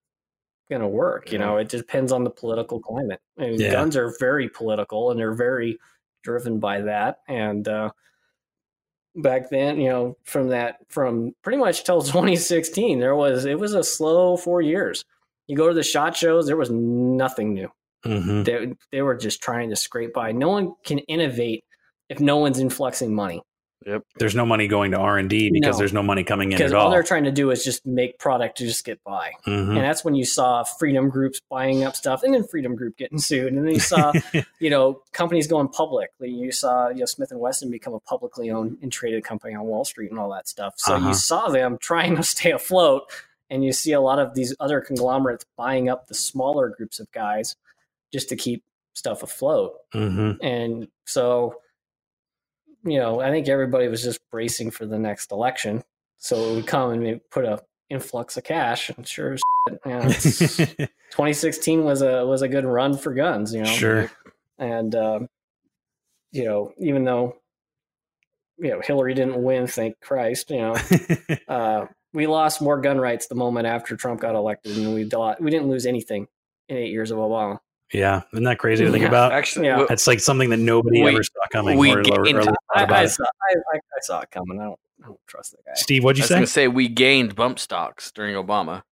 gonna work? You know, it depends on the political climate. I mean, Yeah. guns are very political and they're very driven by that. And uh, back then, you know, from that, from pretty much till 2016, there was it was a slow four years. You go to the shot shows, there was nothing new. hmm They they were just trying to scrape by. No one can innovate if no one's influxing money. There's no money going to R and D because No. there's no money coming in at all all. they're trying to do is just make product to just get by. Mhm. And that's when you saw freedom groups buying up stuff and then freedom group getting sued. And then you saw, you know, companies going public. You saw, you know, Smith and Wesson become a publicly owned and traded company on Wall Street and all that stuff. So Uh-huh. you saw them trying to stay afloat. And you see a lot of these other conglomerates buying up the smaller groups of guys just to keep stuff afloat. hmm And so, you know, I think everybody was just bracing for the next election. So it would come and maybe put a influx of cash. And sure as shit, you know, 2016 was a was a good run for guns, you know. sure. And um, you know, even though you know Hillary didn't win, thank Christ, you know, uh, we lost more gun rights the moment after Trump got elected, and we we didn't lose anything in eight years of Obama. yeah, isn't that crazy to think Yeah. about? actually, Yeah. well, That's like something that nobody We- ever saw coming. we or, or, gained or time. thought I, about I, it. saw, I, I, I saw it coming. I don't, I don't trust the guy. Steve, what'd I you was say? going to say we gained bump stocks during Obama.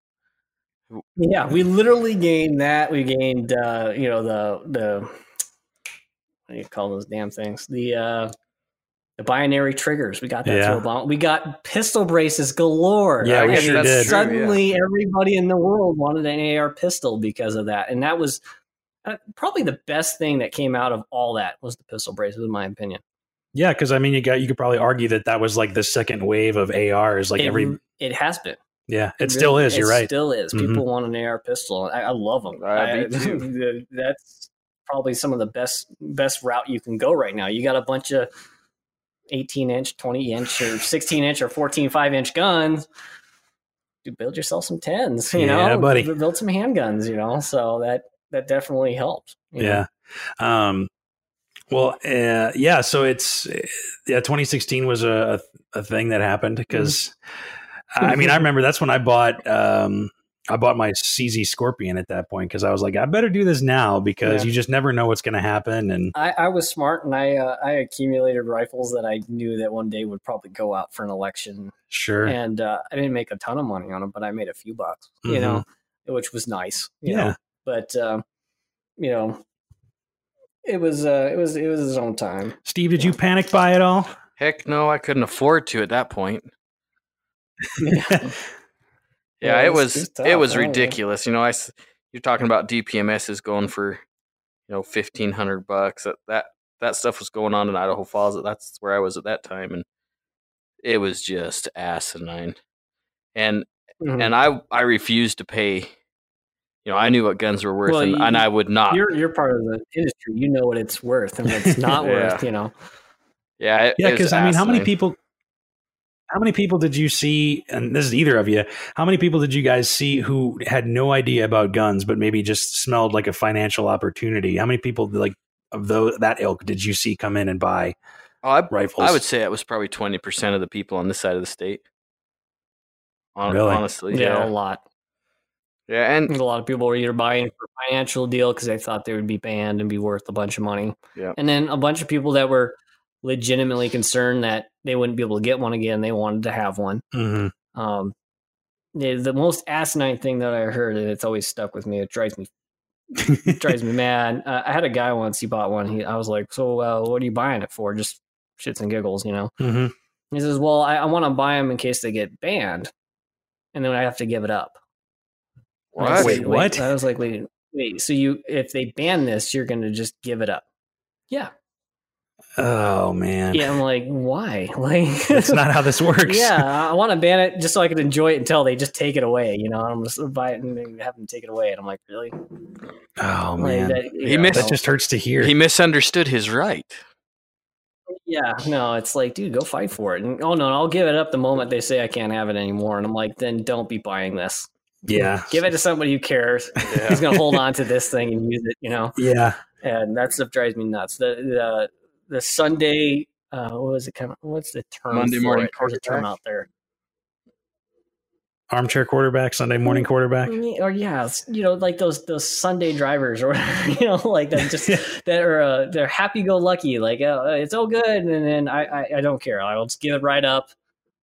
Yeah, we literally gained that. We gained, uh, you know, the the what do you call those damn things? The uh, The binary triggers, we got that Yeah. through Obama. We got pistol braces galore. Yeah, I we sure that's did. true, Suddenly, everybody in the world wanted an AR pistol because of that, and that was uh, probably the best thing that came out of all that was the pistol braces, in my opinion. Yeah, because I mean, you got you could probably argue that that was like the second wave of ARs. Like it, every, it has been. yeah, it still is. You're right. It still is. Mhm. People want an AR pistol. I, I love them. I- me too. that's probably some of the best best route you can go right now. You got a bunch of 18 inch, 20 inch, or 16 inch, or 14 5 inch guns. Dude, build yourself some tens. You Yeah, know, buddy. Build some handguns. You know, so that that definitely helps. you know? Yeah. Um, well, uh, yeah. So it's yeah. 2016 was a a thing that happened because I mean I remember that's when I bought um I bought my CZ Scorpion at that point because I was like I better do this now because Yeah. you just never know what's going to happen and I, I was smart and I uh, I accumulated rifles that I knew that one day would probably go out for an election sure and uh, I didn't make a ton of money on them, but I made a few bucks, you Mhm. know, which was nice. You Yeah. Know? But um, you know, it was uh, it was it was his own time. Steve did you panic buy it all Heck no, I couldn't afford to at that point. Yeah. Yeah, Yeah, it was it's it was I don't ridiculous. You know, I you're talking about DPMSs going for you know fifteen hundred bucks. That that that stuff was going on in Idaho Falls. That's where I was at that time, and it was just asinine. And Mhm. and I I refused to pay. You know, I knew what guns were worth, Well, and, you- and I would not. you're you're part of the industry. You know what it's worth and what it's not Yeah. worth. You know. yeah Yeah, it, it was because I mean how many people how many people did you see and this is either of you how many people did you guys see who had no idea about guns but maybe just smelled like a financial opportunity how many people like of those that ilk did you see come in and buy Oh, I, rifles I would say it was probably twenty percent of the people on this side of the state. Hon- Really? Honestly, Yeah, yeah, a lot. Yeah, and A lot of people were either buying for financial deal because they thought they would be banned and be worth a bunch of money. Yeah. And then a bunch of people that were legitimately concerned that they wouldn't be able to get one again. They wanted to have one. Mhm. Um, the, the most asinine thing that I heard, and it's always stuck with me. It drives me it drives me mad. Uh, I had a guy once. He bought one. He, I was like, "So, uh, what are you buying it for?" Just shits and giggles, you know. Mhm. He says, "Well, I, I want to buy them in case they get banned, and then I have to give it up." I What? like, Wait, what? I was like, "Wait, wait. So you, if they ban this, you're going to just give it up?" Yeah, oh man yeah. I'm like, why? Like, that's not how this works yeah, I want to ban it just so I can enjoy it until they just take it away. You know, I'm just buy it and have them take it away, and I'm like, really? oh Like, man that, He know, missed- that just hurts to hear he misunderstood his right. Yeah, no, it's like, dude, go fight for it. And oh no, I'll give it up the moment they say I can't have it anymore. And I'm like, then don't be buying this. Yeah Give it to somebody who cares. He's gonna hold on to this thing and use it, you know. yeah And that stuff drives me nuts. The the the Sunday, uh, what was it kind of? What's the term? Monday for morning it? There's a term out there. armchair quarterback sunday morning quarterback Mm, Or yeah, you know, like those those Sunday drivers or whatever, you know, like that just that are uh, they're happy go lucky, like uh, it's all good, and then I, I I don't care. I will just give it right up.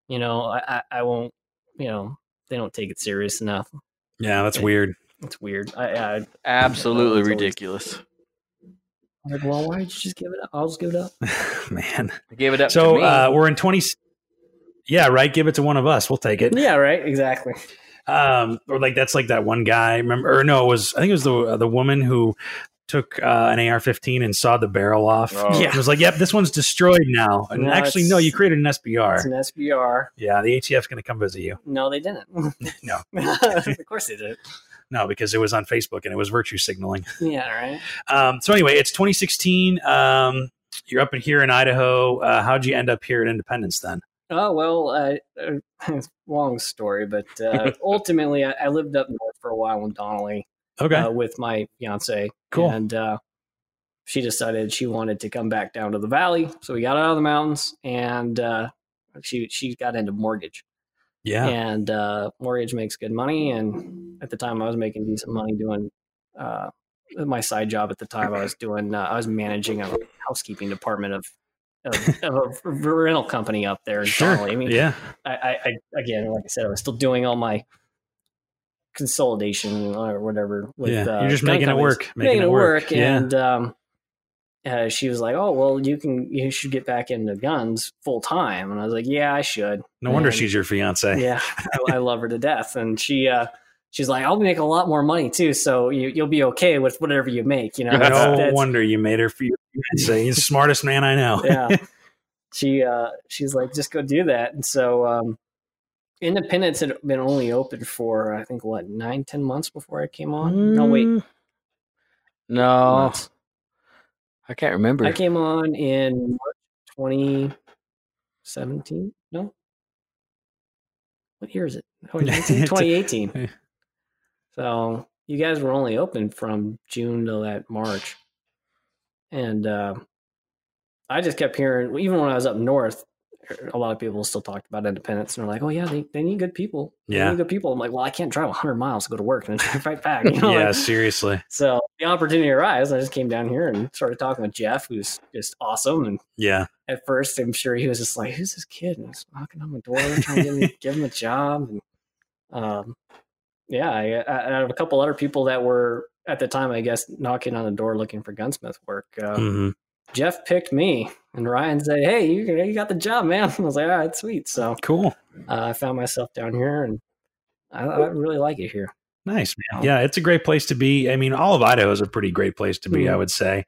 You know, I I, I won't. You know, they don't take it serious enough. yeah that's weird It's weird. I, I, I Absolutely It's always- ridiculous. was like, well, why did you just give it up? I'll just give it up. man I gave it up so to me. uh we're in 20 yeah right give it to one of us we'll take it Yeah, right. Exactly. um or like that's like that one guy remember or no it was i think it was the uh, the woman who took uh, an ar-15 and sawed the barrel off Oh. Yeah. it was like yep this one's destroyed now and No, actually no you created an It's sbr an SBR. yeah the atf's going to come visit you No, they didn't. No. of course they did. no because it was on facebook and it was virtue signaling Yeah, right. um so anyway it's 2016 um you're up in here in idaho uh how'd you end up here at independence then Oh well, uh, uh, long story, but uh, ultimately, I, I lived up north for a while in Donnelly okay uh, with my fiance. Cool. And uh, she decided she wanted to come back down to the valley, so we got out of the mountains, and uh, she she got into mortgage. yeah And uh, mortgage makes good money, and at the time, I was making decent money doing. Uh, my side job at the time, I was doing. Uh, I was managing a housekeeping department of of, of a rental company up there in sure. I mean, yeah I, I, I again, like I said, I was still doing all my consolidation or whatever. With, Yeah, uh, you're just gun making it work, making it work, yeah. and um, uh, she was like, "Oh, well, you can you should get back into guns full time." And I was like, "Yeah, I should." No wonder And- she's your fiance. yeah, I, I love her to death, and she uh, she's like, "I'll make a lot more money too, so you, you'll be okay with whatever you make." You know, That's- No that's- wonder you made her for your fiance. He's the smartest man I know. yeah. She uh, she's like, "Just go do that." And so, um, Independence had been only open for I think what nine, ten months before I came on. No, wait, Mm, No, months. I can't remember. I came on in March 2017. No. What year is it? 2018? 2018. so you guys were only open from June to that March. And uh, I just kept hearing, even when I was up north, a lot of people still talked about independence and they're like, oh, yeah, they, they need good people. They Yeah. need good people. I'm like, well, I can't drive 100 miles to go to work and then drive right back. You know, yeah, like- seriously. so the opportunity arose. I just came down here and started talking with Jeff, who's just awesome. And Yeah. at first, I'm sure he was just like, "Who's this kid?" And he's knocking on my door, trying to give, me, give him a job. And um, yeah, I, I, I have a couple other people that were at the time, I guess, knocking on the door looking for gunsmith work. Uh, hmm Jeff picked me, and Ryan said, "Hey, you, you got the job, man." I was like, "All right, sweet." So Cool. uh, I found myself down here, and I, I really like it here. Nice, man. Yeah, it's a great place to be. I mean, all of Idaho is a pretty great place to be, I Mhm. would say.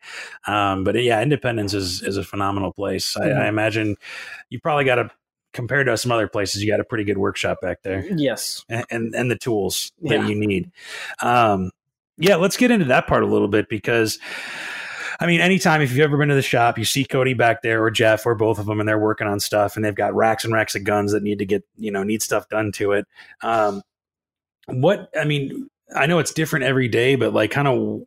Um, but yeah, Independence is is a phenomenal place. I, Mhm. I imagine you probably got a compared to some other places, you got a pretty good workshop back there, Yes. and and, and the tools that Yeah. you need. Um, yeah, let's get into that part a little bit because. I mean, anytime if you've ever been to the shop, you see Cody back there or Jeff or both of them, and they're working on stuff, and they've got racks and racks of guns that need to get you know need stuff done to it. Um, what I mean, I know it's different every day, but like, kind of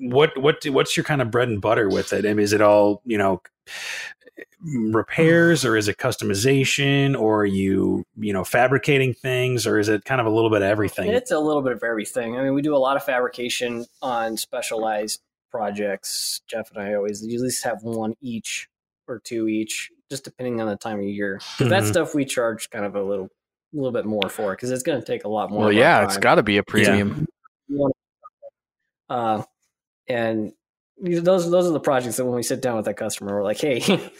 what what what's your kind of bread and butter with it? I mean, is it all you know repairs, or is it customization, or you you know fabricating things, or is it kind of a little bit of everything? It's a little bit of everything. I mean, we do a lot of fabrication on specialized projects. Jeff and I always at least have one each or two each, just depending on the time of year. 'Cause that stuff we charge kind of a little, a little bit more for because it's going to take a lot more. well, of our yeah, it's time. got to be a premium. Uh, and those those are the projects that when we sit down with that customer, we're like, hey.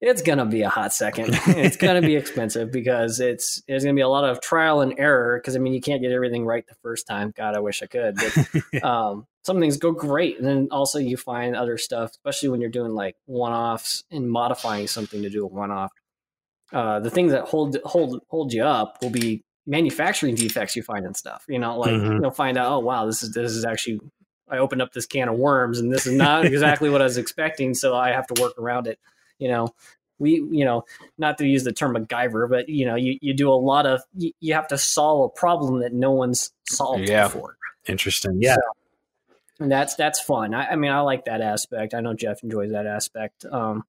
It's gonna be a hot second. it's gonna be expensive because it's there's gonna be a lot of trial and error. Because I mean, you can't get everything right the first time. God, I wish I could. But um, some things go great, and then also you find other stuff, especially when you're doing like one-offs and modifying something to do a one-off. Uh, the things that hold hold hold you up will be manufacturing defects you find in stuff. You know, like Mhm. you'll find out, oh wow, this is this is actually I opened up this can of worms, and this is not exactly what I was expecting, so I have to work around it. You know, we you know not to use the term MacGyver, but you know you, you do a lot of you, you have to solve a problem that no one's solved Yeah. before Interesting. Yeah. and that's that's fun. I, I mean, I like that aspect. I know Jeff enjoys that aspect. Um,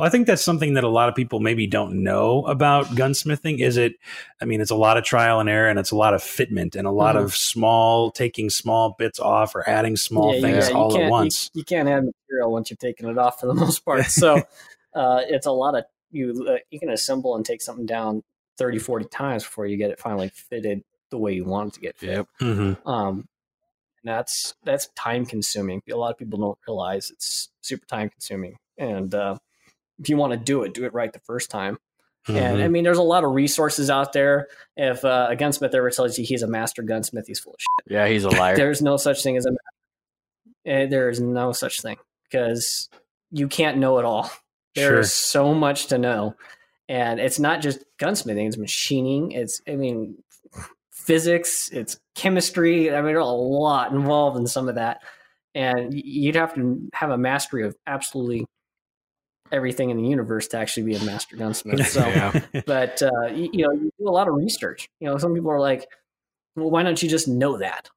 Well, I think that's something that a lot of people maybe don't know about gunsmithing. Is it? I mean, it's a lot of trial and error, and it's a lot of fitment, and a lot Mhm. of small taking small bits off or adding small yeah, things yeah, all at once. You, can't add material once you've taken it off for the most part. So uh, it's a lot of you. Uh, you can assemble and take something down 30, 40 times before you get it finally fitted the way you want it to get fit. Yep. hmm Um, and that's that's time consuming. A lot of people don't realize it's super time consuming. And uh, if you want to do it, do it right the first time. And Mm-hmm. I mean, there's a lot of resources out there. If uh, a gunsmith ever tells you he's a master gunsmith, he's full of shit. Yeah, he's a liar. There's no such thing as a master. There is no such thing because you can't know it all. There is Sure. so much to know. And it's not just gunsmithing, it's machining. It's, I mean, physics, it's chemistry. I mean, there's a lot involved in some of that. And you'd have to have a mastery of absolutely everything in the universe to actually be a master gunsmith. So, Yeah. but uh, you, you know, you do a lot of research. You know, some people are like, "Well, why don't you just know that?"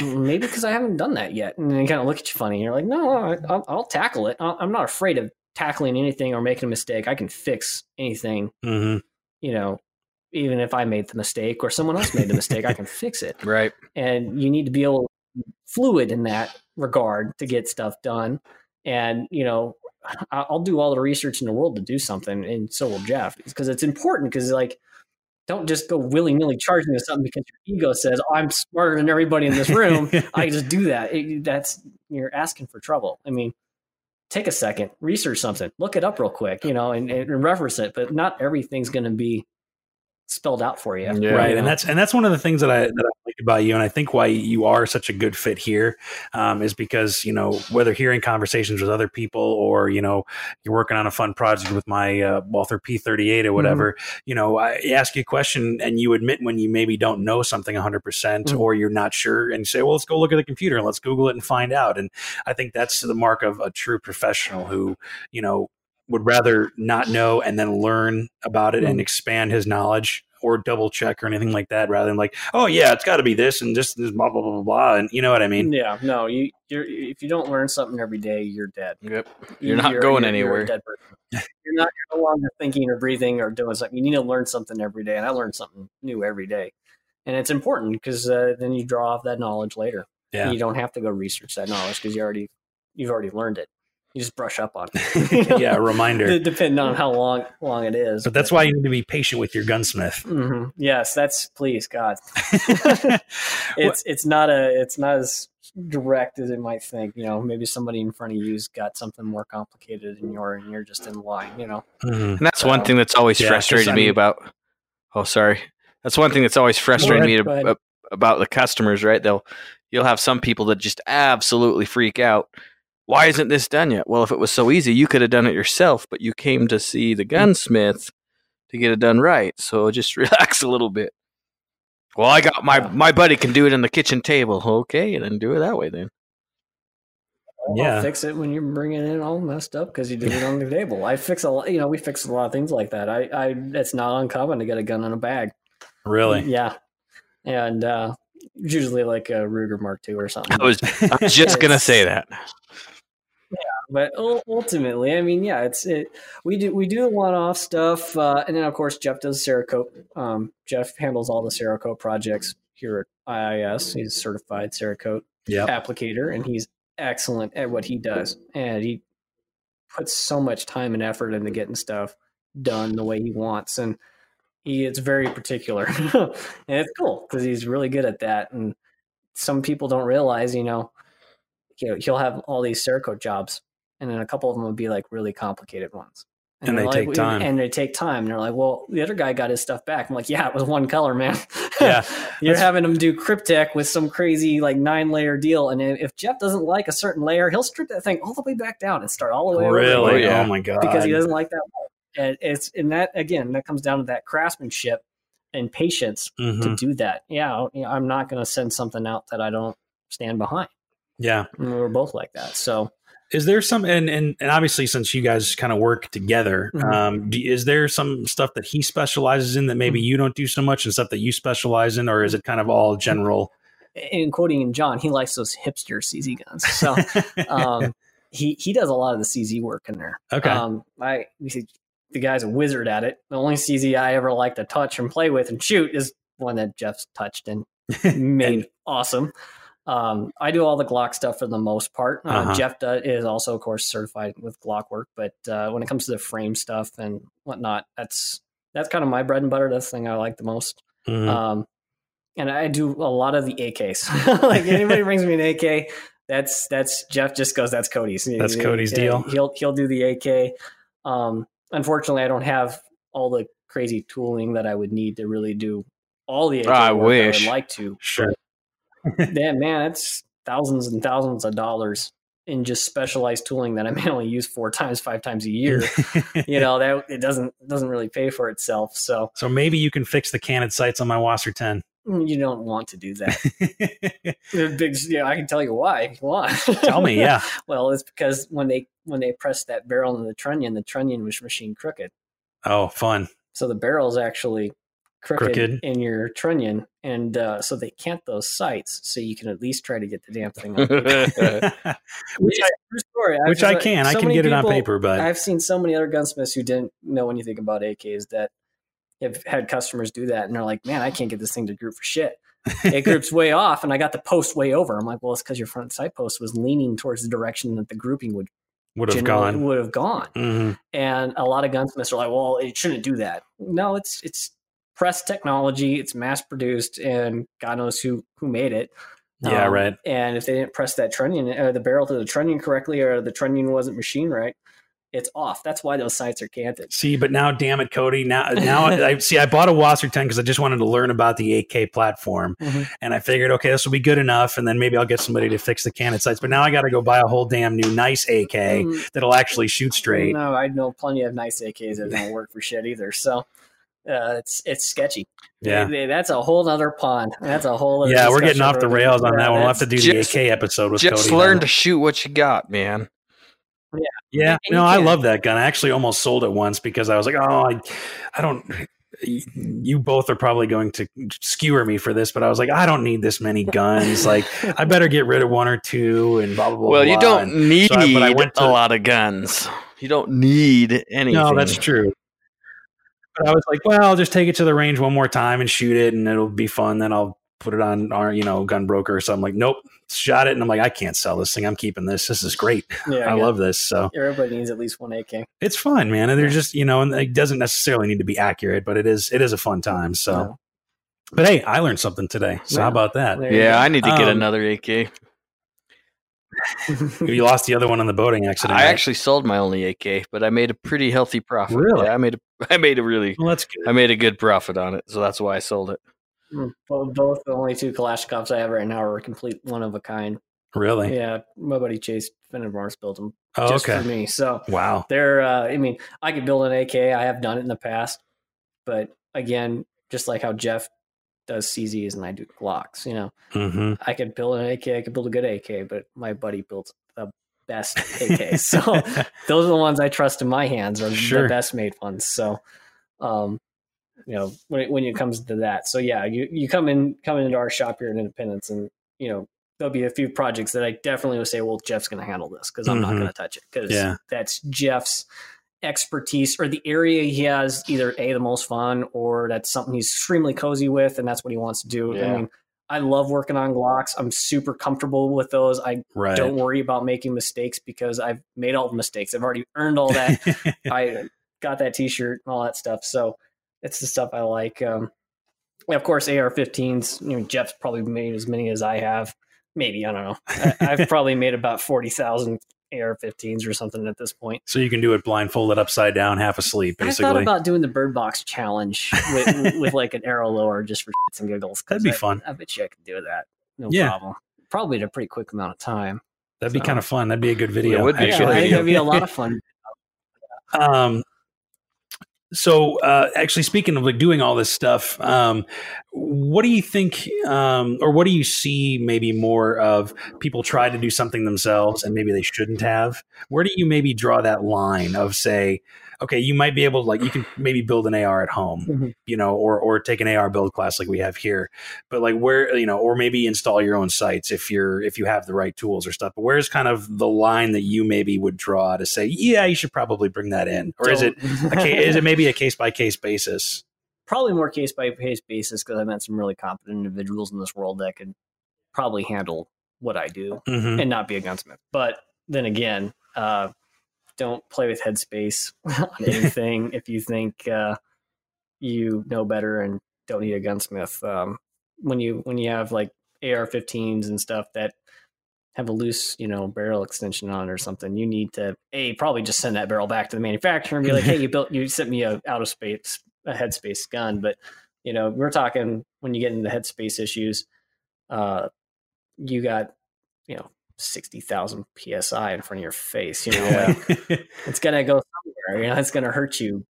Maybe because I haven't done that yet, and they kind of look at you funny. And You're like, "No, I'll, I'll tackle it. I- I'm not afraid of tackling anything or making a mistake. I can fix anything. hmm You know, even if I made the mistake or someone else made the mistake, I can fix it." right. and you need to be able to be fluid in that regard to get stuff done and you know i'll do all the research in the world to do something and so will jeff because it's important because like don't just go willy-nilly charging to something because your ego says oh, i'm smarter than everybody in this room i just do that It- that's you're asking for trouble i mean take a second, research something, look it up real quick, you know, and, and reference it. But not everything's going to be spelled out for you. Yeah. right and that's and that's one of the things that i that i like about you and i think why you are such a good fit here um, is because you know whether hearing conversations with other people or you know you're working on a fun project with my uh, walther p38 or whatever you know i ask you a question and you admit when you maybe don't know something 100% Mhm. or you're not sure and you say well let's go look at the computer and let's google it and find out and i think that's the mark of a true professional who you know would rather not know and then learn about it and Mhm. expand his knowledge or double check or anything like that rather than like oh yeah it's got to be this and this this blah blah blah blah blah and you know what i mean yeah, no, you you're if you don't learn something every day, you're dead. Yep. You're not going a anywhere. dead person. You're not you're no longer thinking or breathing or doing something. You need to learn something every day, and I learn something new every day, and it's important because uh, then you draw off that knowledge later. yeah You don't have to go research that knowledge because you already you've already learned it. You just brush up on it. yeah a reminder depending on how long long it is. but that's why you need to be patient with your gunsmith hmm Yes, that's please God. it's it's not a it's not as direct as it might think. You know, maybe somebody in front of you's got something more complicated than you're, and you're just in line. You know, Mhm. And that's one thing that's always Yeah, 'cause frustrated me about. Oh, sorry. That's one thing that's always frustrated me Go about the customers. Right? They'll you'll have some people that just absolutely freak out. Why isn't this done yet? Well, if it was so easy, you could have done it yourself, but you came to see the gunsmith to get it done right. So just relax a little bit. Well, I got my my buddy can do it on the kitchen table. Okay, then do it that way then. Yeah. I'll fix it when you bring it in all messed up because you did it on the table. I fix a lot. You know, we fix a lot of things like that. I, I, it's not uncommon to get a gun in a bag. really Yeah, and uh, usually like a Ruger Mark II or something. I was I was just gonna say that. But ultimately, I mean, yeah, it's it. We do we do one off stuff, uh, and then of course Jeff does Cerakote. Um, Jeff handles all the Cerakote projects here at IIS. He's a certified Cerakote yeah applicator, and he's excellent at what he does. And he puts so much time and effort into getting stuff done the way he wants, and he is very particular, and it's cool because he's really good at that. And some people don't realize, you know, you know, he'll have all these Cerakote jobs, and then a couple of them would be like really complicated ones. And they're they like, take time." And they take time. And they're like, well, the other guy got his stuff back. I'm like, yeah, it was one color, man. Yeah, You're having him do Kryptek with some crazy like nine layer deal. And if if Jeff doesn't like a certain layer, he'll strip that thing all the way back down and start all the way over really Oh, yeah. oh my god because he doesn't like that. And it's and that again, that comes down to that craftsmanship and patience Mhm. to do that. Yeah, I'm not going to send something out that I don't stand behind. yeah And we're both like that. So is there some and and, and obviously since you guys kind of work together Mhm. um do, is there some stuff that he specializes in that maybe Mm-hmm. you don't do so much and stuff that you specialize in or is it kind of all general in quoting in John, he likes those hipster CZ guns. So um, he he does a lot of the CZ work in there. okay Um, I we see the guy's a wizard at it. The only CZ I ever like to touch and play with and shoot is one that Jeff's touched and made awesome. Um, I do all the Glock stuff for the most part. Uh, Uh-huh. Jeff does, is also, of course, certified with Glock work. But uh, when it comes to the frame stuff and whatnot, that's that's kind of my bread and butter. That's the thing I like the most. Mhm. Um, and I do a lot of the AKs. like anybody brings me an AK, that's that's Jeff just goes, that's Cody's. That's He- Cody's he- deal. He'll he'll do the AK. Um, unfortunately, I don't have all the crazy tooling that I would need to really do all the AK I wish. I would like to. sure Yeah, man, it's thousands and thousands of dollars in just specialized tooling that I may only use four times, five times a year. you know that it doesn't doesn't really pay for itself. So so maybe you can fix the canted sights on my WASR 10 mm, you don't want to do that. Big, yeah, I can tell you why Why? tell me yeah well, it's because when they when they pressed that barrel into the trunnion, the trunnion was machine crooked. oh fun So the barrel's actually crooked, Crooked. in your trunnion, and uh, so they can't those sights so you can at least try to get the damn thing on. paper. which I, true story. which I like- can. I can many get it on paper, but I've seen so many other gunsmiths who didn't know anything about AKs that have had customers do that, and they're like, "Man, I can't get this thing to group for shit." It groups way off, and I got the post way over. I'm like, "Well, it's because your front sight post was leaning towards the direction that the grouping would would have gone. Would have gone. Mhm. And a lot of gunsmiths are like, "Well, it shouldn't do that." No, it's it's press technology. It's mass produced, and God knows who who made it. Yeah, Um, right. And if they didn't press that trunnion or the barrel to the trunnion correctly, or the trunnion wasn't machined right, it's off. That's why those sights are canted. See, but now, damn it, Cody. Now, now I see. I bought a WASR 10 because I just wanted to learn about the AK platform, Mhm. and I figured, okay, this will be good enough, and then maybe I'll get somebody to fix the canted sights. But now I got to go buy a whole damn new nice AK Mm, that'll actually shoot straight. No, I know plenty of nice AKs that don't work for shit either. So uh, it's it's sketchy. Yeah. They- that's a whole other pond. That's a whole. Other Yeah, we're getting off the rails on that one. We'll have to do Just- the AK episode with Just Cody. learn to shoot what you got, man. Yeah, And no, you I love that gun. I actually almost sold it once because I was like, oh, I, I don't. You both are probably going to skewer me for this, but I was like, I don't need this many guns. Like, I better get rid of one or two and blah blah blah. Well, you blah. don't And- need so I- but I went to- a lot of guns. You don't need anything. No, that's true. But I was like, well, I'll just take it to the range one more time and shoot it, and it'll be fun. Then I'll put it on our, you know, gun broker or something. Like, nope, shot it, and I'm like, I can't sell this thing. I'm keeping this. This is great. Yeah, I yeah. love this. So Everybody needs at least one AK. it's fun, man. And they're just, you know, and it doesn't necessarily need to be accurate, but it is, it is a fun time. So, Yeah. but hey, I learned something today. So how about that? Yeah. I need to get Um, another AK. You lost the other one in the boating accident. I right? actually sold my only AK, but I made a pretty healthy profit. Really? Yeah, I made a I made a really well, that's good. I made a good profit on it, so that's why I sold it. Well, both the only two Kalashnikovs I have right now are a complete one of a kind. Really? Yeah, my buddy Chase Finnevorse built them Oh, just okay. for me. So Wow. they're. Uh, I mean, I could build an AK. I have done it in the past, but again, just like how Jeff does CZs and I do Glocks, you know, hmm I could build an AK. I could build a good AK, but my buddy builds the best AK. so those are the ones I trust in my hands are Sure. the best made ones. So, um, you know, when it, when it comes to that, so yeah, you you come in coming into our shop here in Independence, and you know there'll be a few projects that I definitely would say, well, Jeff's going to handle this because I'm not Mhm. going to touch it because Yeah. that's Jeff's expertise or the area he has either a the most fun or that's something he's extremely cozy with and that's what he wants to do. I mean, I love working on Glocks. I'm super comfortable with those. I right. don't worry about making mistakes because I've made all the mistakes. I've already earned all that. I got that T-shirt and all that stuff. So it's the stuff I like. Um, and of course, AR-15s. You know, Jeff's probably made as many as I have. Maybe I don't know. I, I've probably made about forty thousand AR-15s or something at this point. so you can do it blindfolded, upside down, half asleep, Basically, I thought about doing the Bird Box challenge with, with like an AR lower just for shits and giggles. 'cause That'd be I- fun. I bet you I could do that. No Yeah. problem. Probably in a pretty quick amount of time. That'd be kind of fun. That'd be a good video. It would be. Actually. Yeah, I that'd be a lot of fun. um so uh actually speaking of like doing all this stuff um what do you think um or what do you see maybe more of people try to do something themselves and maybe they shouldn't have? Where do you maybe draw that line of say okay you might be able to like you can maybe build an ar at home Mhm. you know or or take an ar build class like we have here. But like where you know or maybe install your own sites if you're if you have the right tools or stuff. But where's kind of the line that you maybe would draw to say yeah you should probably bring that in. Or is it Don't- a is it maybe a case by case basis probably more case by case basis because I met some really competent individuals in this world that could probably handle what I do mm-hmm. and not be a gunsmith. But then again, uh, don't play with headspace on anything if you think uh, you know better and don't need a gunsmith. Um, when you when you have like AR-15s and stuff that have a loose, you know, barrel extension on it or something, you need to a probably just send that barrel back to the manufacturer and be like, "Hey, you built, you sent me a out of space, a headspace gun." But you know, we're talking when you get into headspace issues, uh, you got, you know, sixty thousand psi in front of your face. You know, like, it's gonna go somewhere. You know, it's gonna hurt you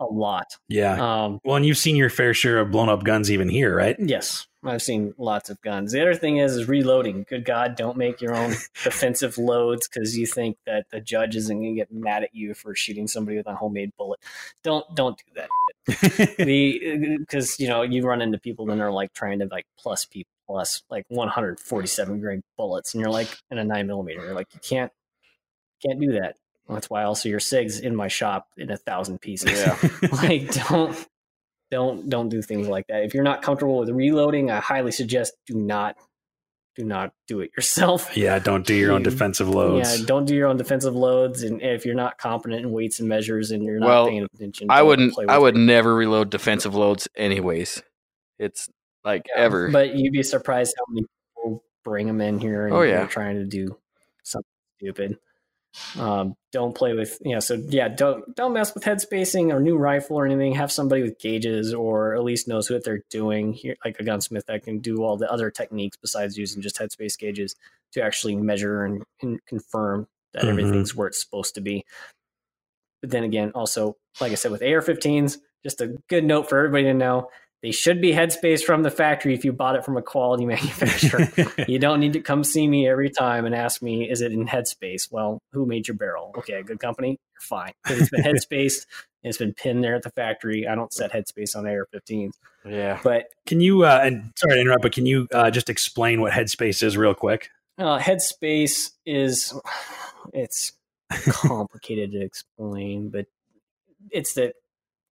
a lot. yeah Um, well and you've seen your fair share of blown up guns even here right Yes, I've seen lots of guns. The other thing is is reloading. Good God, don't make your own defensive loads because you think that the judge isn't going to get mad at you for shooting somebody with a homemade bullet. Don't don't do that. The because you know you run into people that are like trying to like plus people plus like 147 grain bullets, and you're like in a nine millimeter. You're like you can't can't do that. That's why also your SIGs in my shop in a thousand pieces Yeah. like don't don't don't do things like that if you're not comfortable with reloading i highly suggest do not do not do it yourself yeah don't do your own defensive loads yeah don't do your own defensive loads and if you're not competent in weights and measures and you're not Well, paying attention I wouldn't. play I would it. never reload defensive loads, anyways. It's like Yeah, ever. but you'd be surprised how many people bring them in here oh, and Oh, yeah. you're trying to do something stupid. Um, don't play with you know. So yeah, don't don't mess with head spacing or new rifle or anything. Have somebody with gauges or at least knows what they're doing. Here, like a gunsmith that can do all the other techniques besides using just headspace gauges to actually measure and, and confirm that Mhm. everything's where it's supposed to be. But then again, also like I said with AR-15s, just a good note for everybody to know. They should be headspace from the factory if you bought it from a quality manufacturer. you don't need to come see me every time and ask me, is it in headspace? Well, who made your barrel? Okay, a good company, you're fine. It's been headspaced and it's been pinned there at the factory. I don't set headspace on AR-15s, Yeah. but Can you uh, and sorry to interrupt, but can you uh, just explain what Headspace is real quick? uh, headspace is it's complicated to explain, but it's the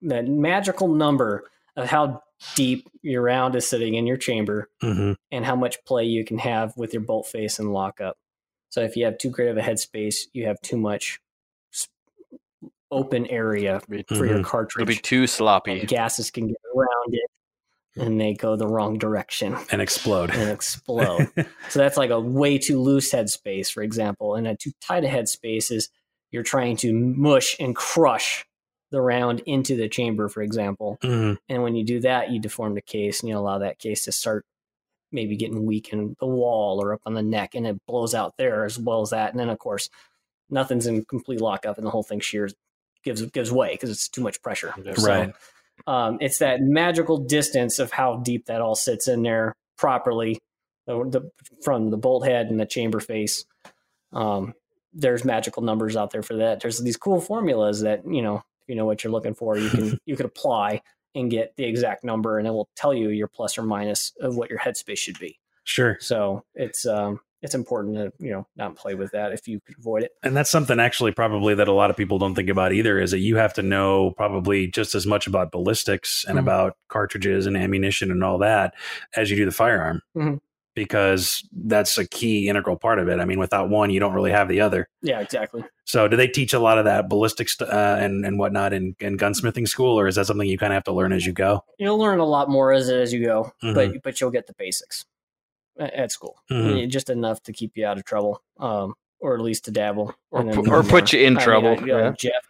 the magical number of how deep your round is sitting in your chamber Mm-hmm. and how much play you can have with your bolt face and lockup. So if you have too great of a headspace, you have too much open area for your cartridge. It'll be too sloppy. Gases can get around it and they go the wrong direction And explode. and explode. so that's like a way too loose headspace, for example. And a too tight a headspace is you're trying to mush and crush the round into the chamber, for example. Mhm. And when you do that, you deform the case and you allow that case to start maybe getting weak in the wall or up on the neck, and it blows out there as well as that. And then, of course, nothing's in complete lockup, and the whole thing shears gives gives way because it's too much pressure. So, Right. um, it's that magical distance of how deep that all sits in there properly, the, the, from the bolt head and the chamber face. Um, there's magical numbers out there for that. There's these cool formulas that you know if you know what you're looking for, you can you could apply and get the exact number, and it will tell you your plus or minus of what your headspace should be. Sure. So it's um, it's important to you know not play with that if you could avoid it. And that's something actually probably that a lot of people don't think about either is that you have to know probably just as much about ballistics and Mhm. about cartridges and ammunition and all that as you do the firearm. Mhm. Because that's a key integral part of it. I mean, without one, you don't really have the other. Yeah, exactly. So, do they teach a lot of that ballistics uh, and and whatnot in, in gunsmithing school, or is that something you kind of have to learn as you go? You'll learn a lot more as as you go, Mhm. but but you'll get the basics at school, Mhm. Yeah, just enough to keep you out of trouble, um, or at least to dabble, Or and then or learn put more. you in I mean, trouble, I- uh, yeah. Jeff.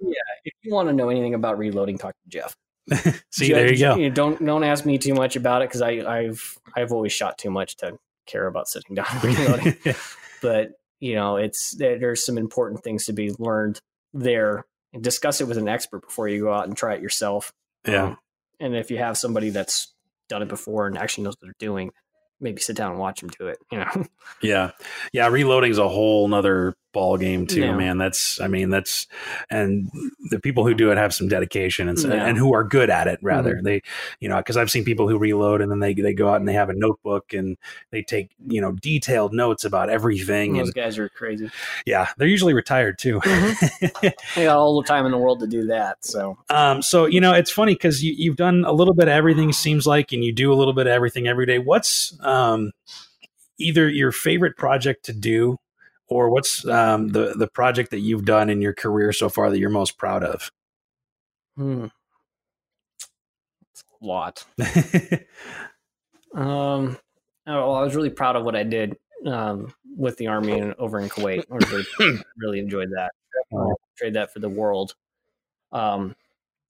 Yeah, if you want to know anything about reloading, talk to Jeff. See, there you go. Don't don't ask me too much about it because I I've I've always shot too much to care about sitting down reloading. but you know, it's there's some important things to be learned there, and discuss it with an expert before you go out and try it yourself. yeah. Um, and if you have somebody that's done it before and actually knows what they're doing, maybe sit down and watch them do it. You know, Yeah. Yeah. Reloading is a whole nother ball game too, Yeah. man. That's, I mean, that's, and the people who do it have some dedication and, Yeah. Mm-hmm. and who are good at it rather. They, you know, cause I've seen people who reload and then they, they go out and they have a notebook and they take, you know, detailed notes about everything. those And guys are crazy. yeah, they're usually retired too. They got all the time in the world to do that. So Um, so you know, it's funny because you, you've done a little bit of everything. Seems like, and you do a little bit of everything every day. What's um, either your favorite project to do, or what's um, the the project that you've done in your career so far that you're most proud of? hmm. it's a lot. Um, oh, well, I was really proud of what I did um, with the army and over in Kuwait. I really, really enjoyed that. Trade that for the world. Um,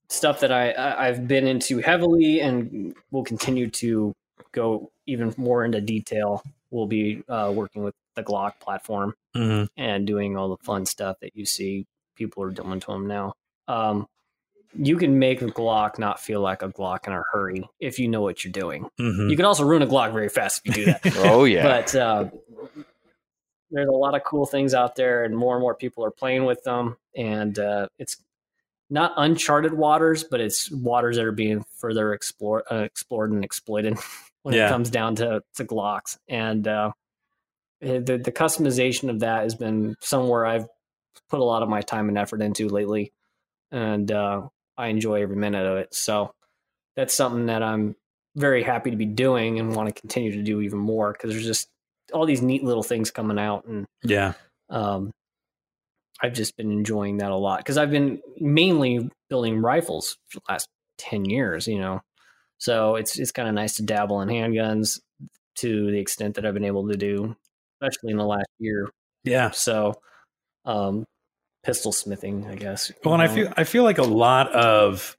stuff that I, I I've been into heavily and will continue to go even more into detail. We'll be uh, working with the Glock platform Mhm. and doing all the fun stuff that you see people are doing to them now. Um, you can make a Glock not feel like a Glock in a hurry if you know what you're doing. Mhm. You can also ruin a Glock very fast if you do that. Oh yeah. But uh, there's a lot of cool things out there, and more and more people are playing with them. And uh, it's not uncharted waters, but it's waters that are being further explored, uh, explored and exploited when Yeah. it comes down to, to Glocks. And uh, the the customization of that has been somewhere I've put a lot of my time and effort into lately, and uh, I enjoy every minute of it. So that's something that I'm very happy to be doing and want to continue to do even more because there's just all these neat little things coming out and yeah. um, I've just been enjoying that a lot because I've been mainly building rifles for the last ten years, you know. So it's it's kind of nice to dabble in handguns. to the extent that I've been able to do, especially in the last year. Yeah. So, um, pistol smithing, I guess. Well, and I feel I feel like a lot of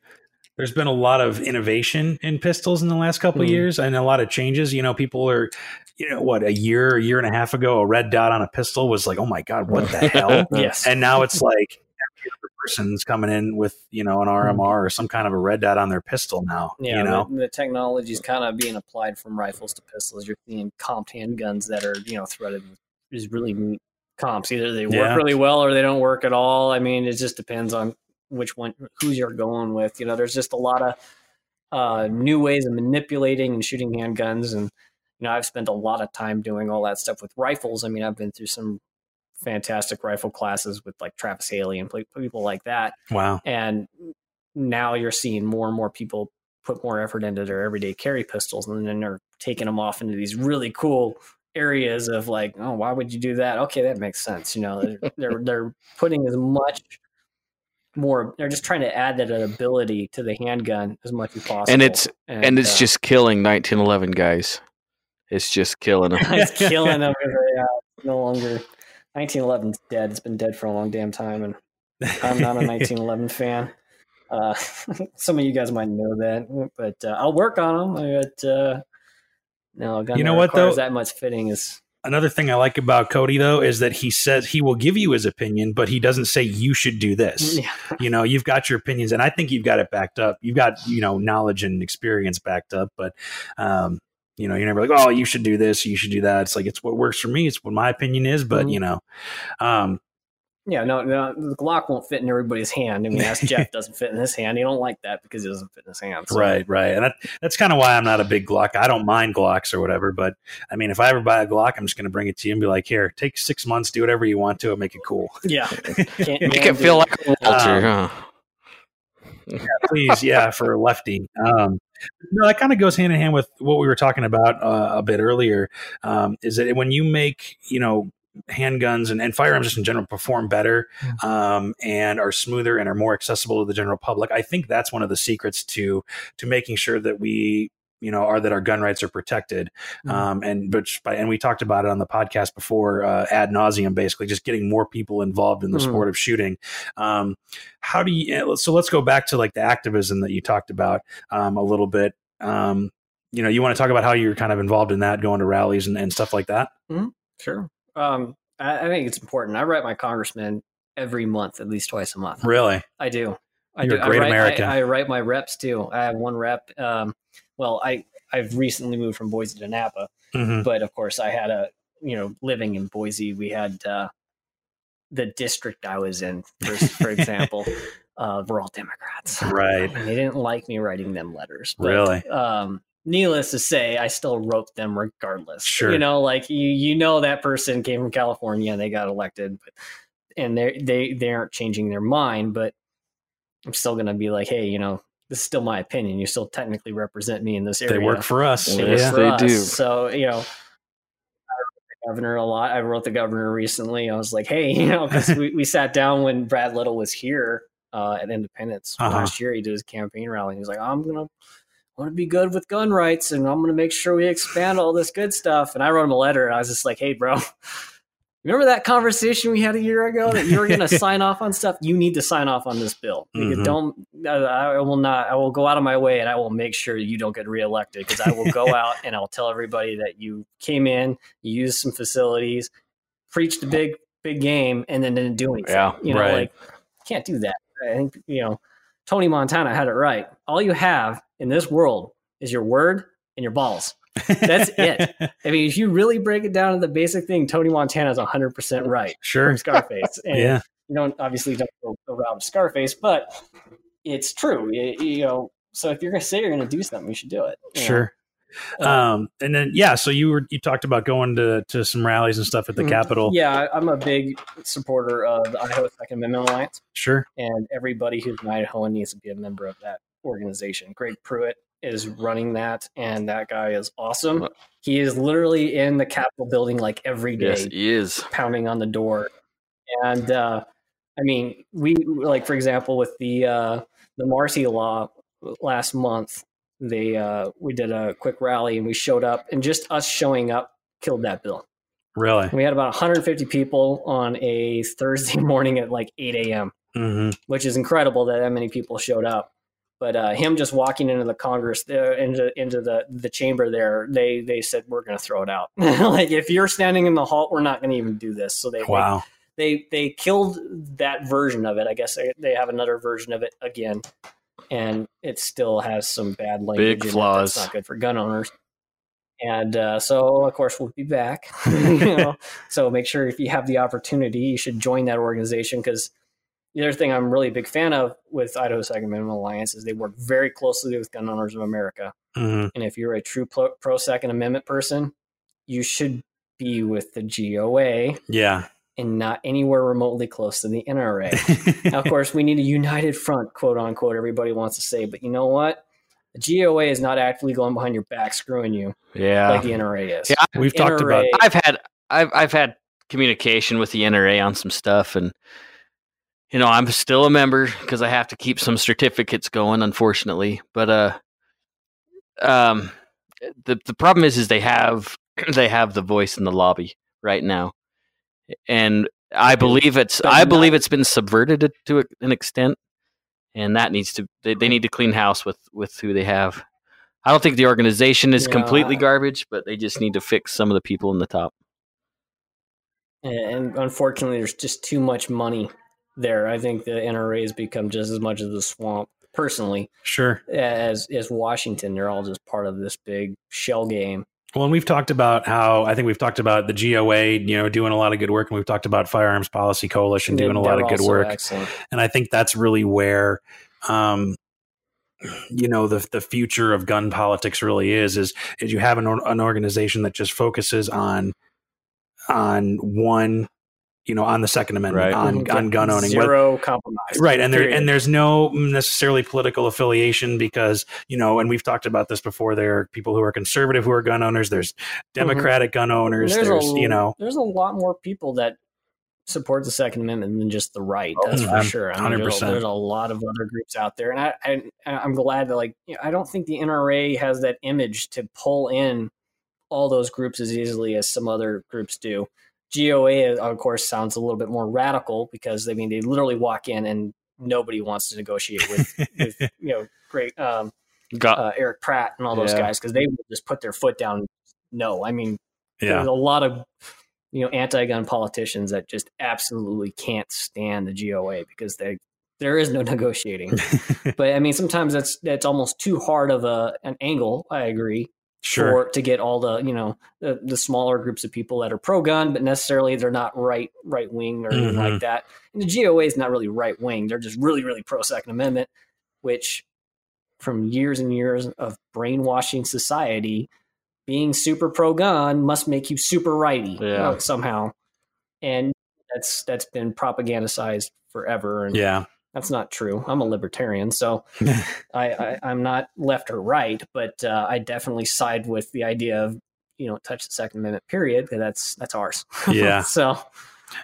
there's been a lot of innovation in pistols in the last couple of Mhm. years and a lot of changes. You know, people are, you know, what a year, a year and a half ago, a red dot on a pistol was like, oh my god, what the hell? yes. And now it's like every other person's coming in with you know an RMR or some kind of a red dot on their pistol now. Yeah, you know, the, the technology is kind of being applied from rifles to pistols. You're seeing comped handguns that are, you know, threaded is really neat comps. Either they work Yeah. really well or they don't work at all. I mean, it just depends on which one, who you're going with. You know, there's just a lot of uh, new ways of manipulating and shooting handguns, and you know, I've spent a lot of time doing all that stuff with rifles. I mean, I've been through some fantastic rifle classes with like Travis Haley and people like that wow. and now you're seeing more and more people put more effort into their everyday carry pistols and then they're taking them off into these really cool areas of like oh why would you do that okay that makes sense you know they're they're, they're putting as much more they're just trying to add that ability to the handgun as much as possible And it's and it's uh, just killing 1911 guys. It's just killing them. it's killing them because they, uh, it's no longer 1911's dead it's been dead for a long damn time and I'm not a 1911 fan. Uh, some of you guys might know that, but uh, I'll work on them. But uh, no, gun You know what, though? That much fitting is Another thing I like about Cody though is that he says he will give you his opinion, but he doesn't say you should do this. yeah, you know you've got your opinions and i think you've got it backed up you've got you know knowledge and experience backed up but um you know you're never like oh you should do this you should do that it's like it's what works for me it's what my opinion is but Mhm. you know um yeah. No, no, the Glock won't fit in everybody's hand. I mean, ask Jeff doesn't fit in his hand. He don't like that because it doesn't fit in his hand. So, right right and that, that's kind of why i'm not a big glock i don't mind glocks or whatever but i mean if i ever buy a glock i'm just going to bring it to you and be like here take six months do whatever you want to it make it cool Yeah, Can't- Make it feel like a Walther, Um, huh? please yeah for a lefty um no that kind of goes hand in hand with what we were talking about uh, a bit earlier um is that when you make you know handguns and, and firearms just in general perform better um, and are smoother and are more accessible to the general public i think that's one of the secrets to to making sure that we you know are that our gun rights are protected Mhm. um, and but by, and we talked about it on the podcast before uh, ad nauseum basically just getting more people involved in the Mhm. sport of shooting um, how do you eh, so let's go back to like the activism that you talked about um, a little bit um, you know you want to talk about how you're kind of involved in that going to rallies and, and stuff like that Sure. Um, I, I think it's important. I write my congressman every month, at least twice a month. really I do. I You're do. a great I write, American. I, I write my reps too. I have one rep. Um, well, I I've recently moved from Boise to Nampa, Mhm. but of course I had a you know living in Boise. We had uh, the district I was in, for, for example, uh, were all Democrats. right And they didn't like me writing them letters. But, Really? Um, needless to say, I still wrote them regardless. Sure. You know, like you, you know that person came from California and they got elected, but and they they they aren't changing their mind, but I'm still gonna be like, hey, you know, this is still my opinion. You still technically represent me in this area. they work for us Yes, yeah for they us. do. So you know. I wrote the Governor a lot. I wrote the governor recently. I was like, "Hey, you know," because we, we sat down when Brad Little was here uh, at Independence Uh-huh. last year. He did his campaign rally. He was like, "I'm gonna want to be good with gun rights, and I'm gonna make sure we expand all this good stuff." And I wrote him a letter, and I was just like, "Hey, bro, remember that conversation we had a year ago that you were gonna sign off on stuff? You need to sign off on this bill. Because Mhm. Don't I will not. I will go out of my way, and I will make sure you don't get reelected because I will go out and I'll tell everybody that you came in, you used some facilities, preached a big big game, and then didn't do anything. Yeah, you know, right. like can't do that. I think you know Tony Montana had it right. All you have in this world is your word and your balls. That's it. I mean, if you really break it down to the basic thing, Tony Montana is 100% right sure from Scarface. And yeah you don't obviously don't go route Scarface, but it's true. You, you know, so if you're going to say you're going to do something, you should do it. Sure. know. Sure Uh, um and then yeah so you were you talked about going to to some rallies and stuff at the Mhm. capitol Yeah, I- I'm a big supporter of the Idaho Second Amendment Alliance, sure and everybody who's an Idahoan needs to be a member of that organization. Greg Pruett is running that, and that guy is awesome. He is literally in the Capitol building like every day, Yes, he is. pounding on the door. And uh, I mean, we like for example with the uh, the Marcy law last month. They uh, we did a quick rally and we showed up, and just us showing up killed that bill. Really? We had about 150 people on a Thursday morning at like 8 a.m., hmm which is incredible that that many people showed up. But uh, him just walking into the Congress, there, into into the the chamber there, they they said we're going to throw it out. like if you're standing in the hall, we're not going to even do this. So they Wow. they they killed that version of it. I guess they, they have another version of it again, and it still has some bad language. in it flaws. That's not good for gun owners. And uh, so, of course, we'll be back. you know? So make sure if you have the opportunity, you should join that organization because the other thing I'm really a big fan of with Idaho Second Amendment Alliance is they work very closely with Gun Owners of America. hmm And if you're a true pro Second Amendment person, you should be with the GOA Yeah. And not anywhere remotely close to the NRA. now, of course, we need a united front, quote unquote, everybody wants to say. But you know what? The GOA is not actively going behind your back screwing you Yeah. like the NRA is. Yeah, We've talked about I've had I've I've had communication with the NRA on some stuff, and you know I'm still a member because I have to keep some certificates going, unfortunately. But uh, um, the the problem is is they have they have the voice in the lobby right now, and I believe it's I believe it's been subverted to an extent, and that needs to they, they need to clean house with with who they have. I don't think the organization is Yeah, completely garbage, but they just need to fix some of the people in the top. And unfortunately, there's just too much money there. I think the NRA has become just as much of the swamp, personally, Sure. as as Washington. They're all just part of this big shell game. Well, and we've talked about how I think we've talked about the GOA, you know, doing a lot of good work, and we've talked about Firearms Policy Coalition doing a lot of good work. Excellent. and I think that's really where, um, you know, the the future of gun politics really is is is you have an an organization that just focuses on on one, you know, on the Second Amendment, Right. on Mhm. on gun owning, whether- Zero compromise. right and there and there's no necessarily political affiliation because you know and we've talked about this before there are people who are conservative who are gun owners there's democratic gun owners there's, a, you know there's a lot more people that support the Second Amendment than just the right. Oh, That's for sure. I mean, there's, a, 100%. there's a lot of other groups out there, and I, I I'm glad that like you know, I don't think the NRA has that image to pull in all those groups as easily as some other groups do. GOA, of course, sounds a little bit more radical because I mean they literally walk in and nobody wants to negotiate with, with you know great um, Got uh, Erich Pratt and all those Yeah. guys because they will just put their foot down. No, I mean yeah there's a lot of you know anti-gun politicians that just absolutely can't stand the GOA because they there is no negotiating. but I mean, sometimes that's that's almost too hard of a an angle. I agree sure for to get all the you know the, the smaller groups of people that are pro-gun, but necessarily they're not right right wing or anything Mhm. like that. And the GOA is not really right wing; they're just really really pro Second Amendment, which from years and years of brainwashing society, being super pro-gun must make you super righty Yeah. somehow, and that's that's been propagandized forever. And yeah that's not true. I'm a libertarian, so I, I I'm not left or right, but uh, I definitely side with the idea of you know touch the Second Amendment. Period. That's that's ours. Yeah. so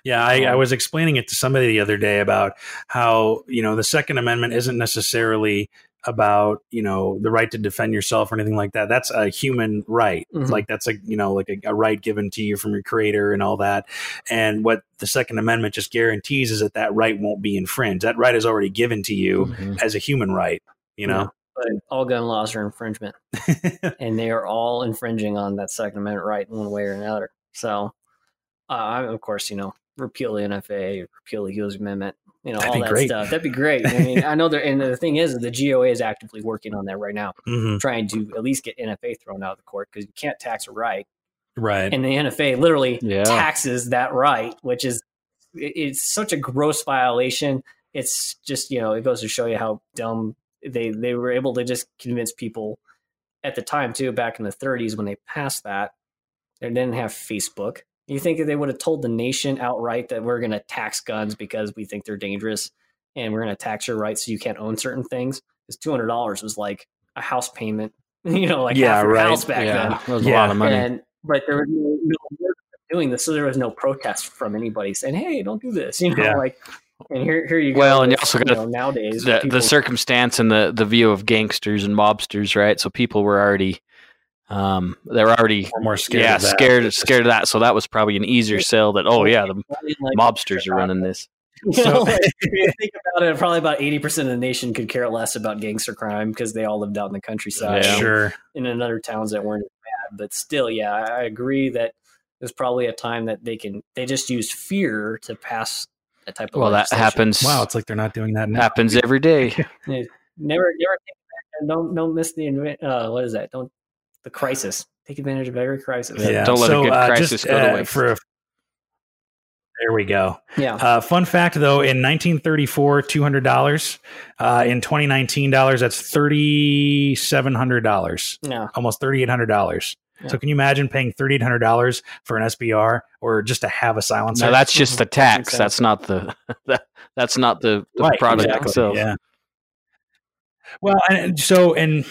Yeah, I, I Um, was explaining it to somebody the other day about how you know the Second Amendment isn't necessarily about you know the right to defend yourself or anything like that. That's a human right. Mhm. Like that's a you know like a, a right given to you from your creator and all that. And what the Second Amendment just guarantees is that that right won't be infringed. That right is already given to you Mhm. as a human right. You know. but all gun laws are infringement, and they are all infringing on that Second Amendment right in one way or another. So, uh, I, of course, you know, repeal the NFA, repeal the Hughes Amendment, you know, That'd all that great. stuff. That'd be great. I mean, I know there, and the thing is, the GOA is actively working on that right now, hmm trying to at least get NFA thrown out of the court because you can't tax a right. Right. and the NFA literally Yeah. taxes that right, which is it's such a gross violation. It's just you know it goes to show you how dumb they they were able to just convince people at the time too back in the 30s when they passed that they didn't have Facebook. You think that they would have told the nation outright that we're going to tax guns because we think they're dangerous and we're going to tax your rights so you can't own certain things? Because two hundred dollars was like a house payment, you know, like Yeah, half your right. house back then yeah, that was a lot of money. and but there was no, no doing this, so there was no protest from anybody saying, "Hey, don't do this." You know, Yeah. like And here, here you go. Well, and you also gotta- know, nowadays the people- the circumstance and the the view of gangsters and mobsters, right? So people were already, um, they're already We're more scared. yeah of that. scared scared of that. So that was probably an easier sell. That oh yeah, the mobsters are running this. So- know, like, if you think about it, probably about eighty percent of the nation could care less about gangster crime because they all lived out in the countryside, Yeah. Sure. and in other towns that weren't as bad. But still, yeah, I I agree that there's probably a time that they can they just use fear to pass that type of. Well, that happens. Wow, it's like they're not doing that now. happens every day. Never, never don't don't miss the inve- uh, what is that? Don't the crisis. Take advantage of every crisis. Yeah. Don't let a good crisis go to waste. uh, For a, there we go. Yeah. Uh, fun fact though, in 1934, two hundred dollars. Uh, in 2019 dollars, that's thirty seven hundred dollars, Yeah. almost thirty eight hundred dollars. Yeah. So can you imagine paying thirty eight hundred dollars for an SBR or just to have a silencer? No, that's just the tax. Makes That's not the that, that's not the, the Right, product exactly, itself. Yeah. Well, and so and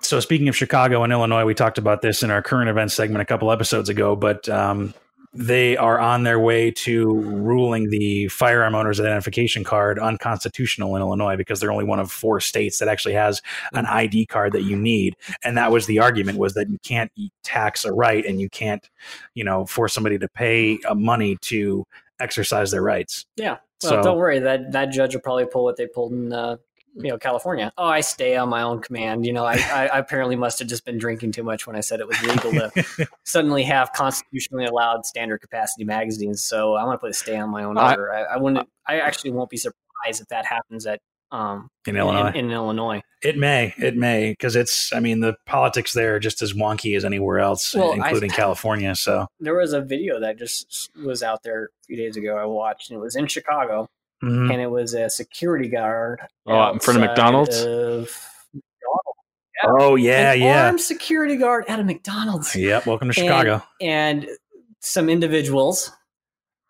so speaking of Chicago and Illinois, we talked about this in our current events segment a couple episodes ago, but um, they are on their way to ruling the firearm owner's identification card unconstitutional in Illinois because they're only one of four states that actually has an ID card that you need. And that was the argument was that you can't tax a right and you can't, you know, force somebody to pay uh, money to exercise their rights. Yeah. Well, So- don't worry. That that judge will probably pull what they pulled in, uh, you know, California. Oh, I stay on my own command. You know, I, I apparently must have just been drinking too much when I said it was legal to suddenly have constitutionally allowed standard capacity magazines. So I'm going to put a stay on my own I- order. I, I wouldn't. I actually won't be surprised if that happens at um In Illinois. In, in Illinois. It may, it may, because it's. I mean, the politics there are just as wonky as anywhere else, Well, I- including California. So, There was a video that just was out there a few days ago. I watched, and it was in Chicago, mhm. and it was a security guard. Oh, in front of McDonald's? Of oh yeah, an yeah, armed security guard at a McDonald's. yep. Welcome to Chicago. And some individuals,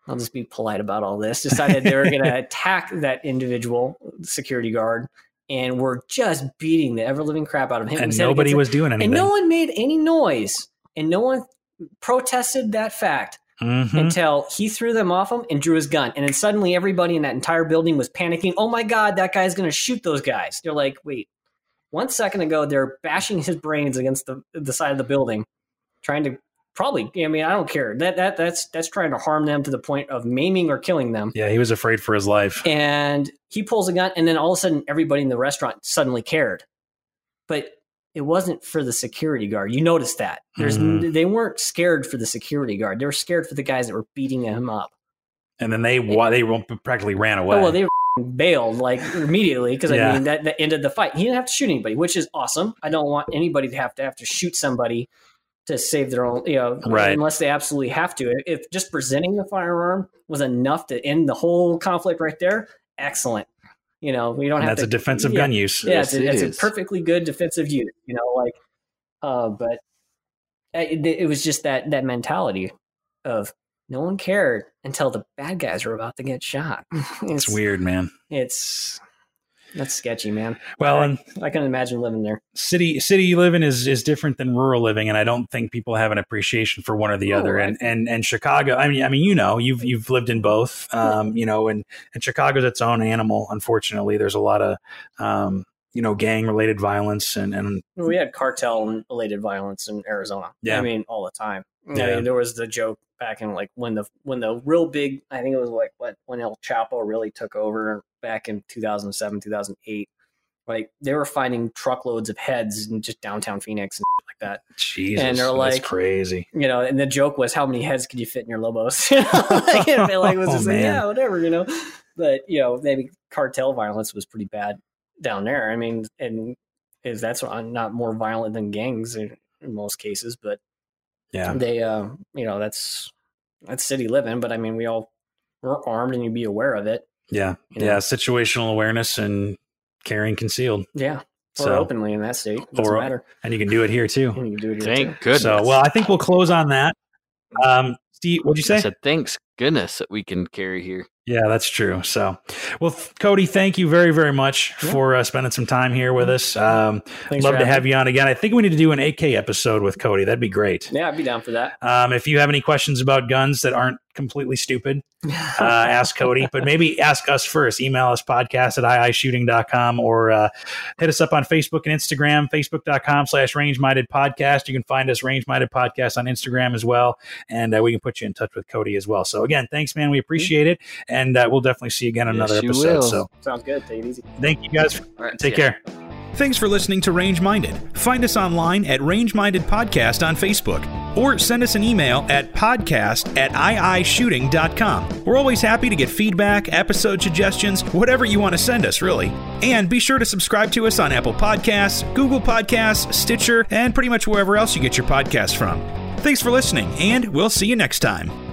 I'll just be polite about all this, decided they were going to attack that individual security guard and were just beating the ever living crap out of him. and nobody was doing anything. And no one made any noise. And no one protested that fact Mhm. until he threw them off him and drew his gun. And then suddenly everybody in that entire building was panicking. Oh my God, that guy's going to shoot those guys. They're like, wait, one second ago, they're bashing his brains against the, the side of the building, trying to probably, I mean, I don't care. That, that, that's, that's trying to harm them to the point of maiming or killing them. Yeah, he was afraid for his life. And he pulls a gun, and then all of a sudden, everybody in the restaurant suddenly cared. But it wasn't for the security guard. You noticed that. There's Mhm. they weren't scared for the security guard. They were scared for the guys that were beating him up. And then they wa- they practically ran away. Oh, well, they bailed like immediately because Yeah. I mean that, that ended the fight. He didn't have to shoot anybody, which is awesome. I don't want anybody to have to have to shoot somebody to save their own, you know, Right. unless they absolutely have to. If just presenting the firearm was enough to end the whole conflict right there, excellent. You know, we don't and have that's to a defensive yeah, gun use. yeah, it's, Yes, a, it it's a perfectly good defensive use. You know, like, uh, but it, it was just that that mentality of no one cared until the bad guys were about to get shot. It's weird, man. It's that's sketchy, man. Well, and I can imagine living there. city city living is is different than rural living, and I don't think people have an appreciation for one or the Oh, other. I- And and and Chicago, I mean, I mean, you know, you've you've lived in both, um, you know, and and Chicago's its own animal. Unfortunately, there's a lot of um, you know, gang related violence and and We had cartel related violence in Arizona. Yeah. I mean, all the time. I Yeah. mean, there was the joke back in like when the when the real big, I think it was like what when El Chapo really took over back in 2007, 2008. Like they were finding truckloads of heads in just downtown Phoenix and shit like that. Jesus, And they're that's like- crazy. You know, and the joke was how many heads could you fit in your Lobos? You know, like, like was Oh, just like, man. yeah, whatever, you know. But you know, maybe cartel violence was pretty bad down there. I mean, and is that's not more violent than gangs in, in most cases, but Yeah, they, uh, you know, that's that's city living. But I mean, we all we're armed, and you'd be aware of it. Yeah, You know? yeah. Situational awareness and carrying concealed. Yeah, or So- openly in that state. Doesn't Or- matter. And you can do it here too. And you can do it here Thank too. goodness. So, well, I think we'll close on that. Um, Steve, what'd you I say? said, thanks goodness that we can carry here. Yeah, that's true. So, well, Cody, thank you very, very much Yeah. for uh, spending some time here with us. Um, Thanks love to having have you on again. I think we need to do an AK episode with Cody. That'd be great. Yeah, I'd be down for that. Um, if you have any questions about guns that aren't completely stupid, uh, ask Cody. But maybe ask us first. Email us podcast at iishooting.com or uh, hit us up on Facebook and Instagram, facebook.com slash range minded podcast. You can find us range minded podcast on Instagram as well. And uh, we can put you in touch with Cody as well. So again, thanks, man. We appreciate it. And uh, we'll definitely see you again on Yes, another episode. will. So Sounds good. Take it easy. thank you guys. All right, Take see ya. care. Thanks for listening to Range Minded. Find us online at Range Minded Podcast on Facebook or send us an email at podcast at iishooting.com. We're always happy to get feedback, episode suggestions, whatever you want to send us, really. And be sure to subscribe to us on Apple Podcasts, Google Podcasts, Stitcher, and pretty much wherever else you get your podcasts from. Thanks for listening, and we'll see you next time.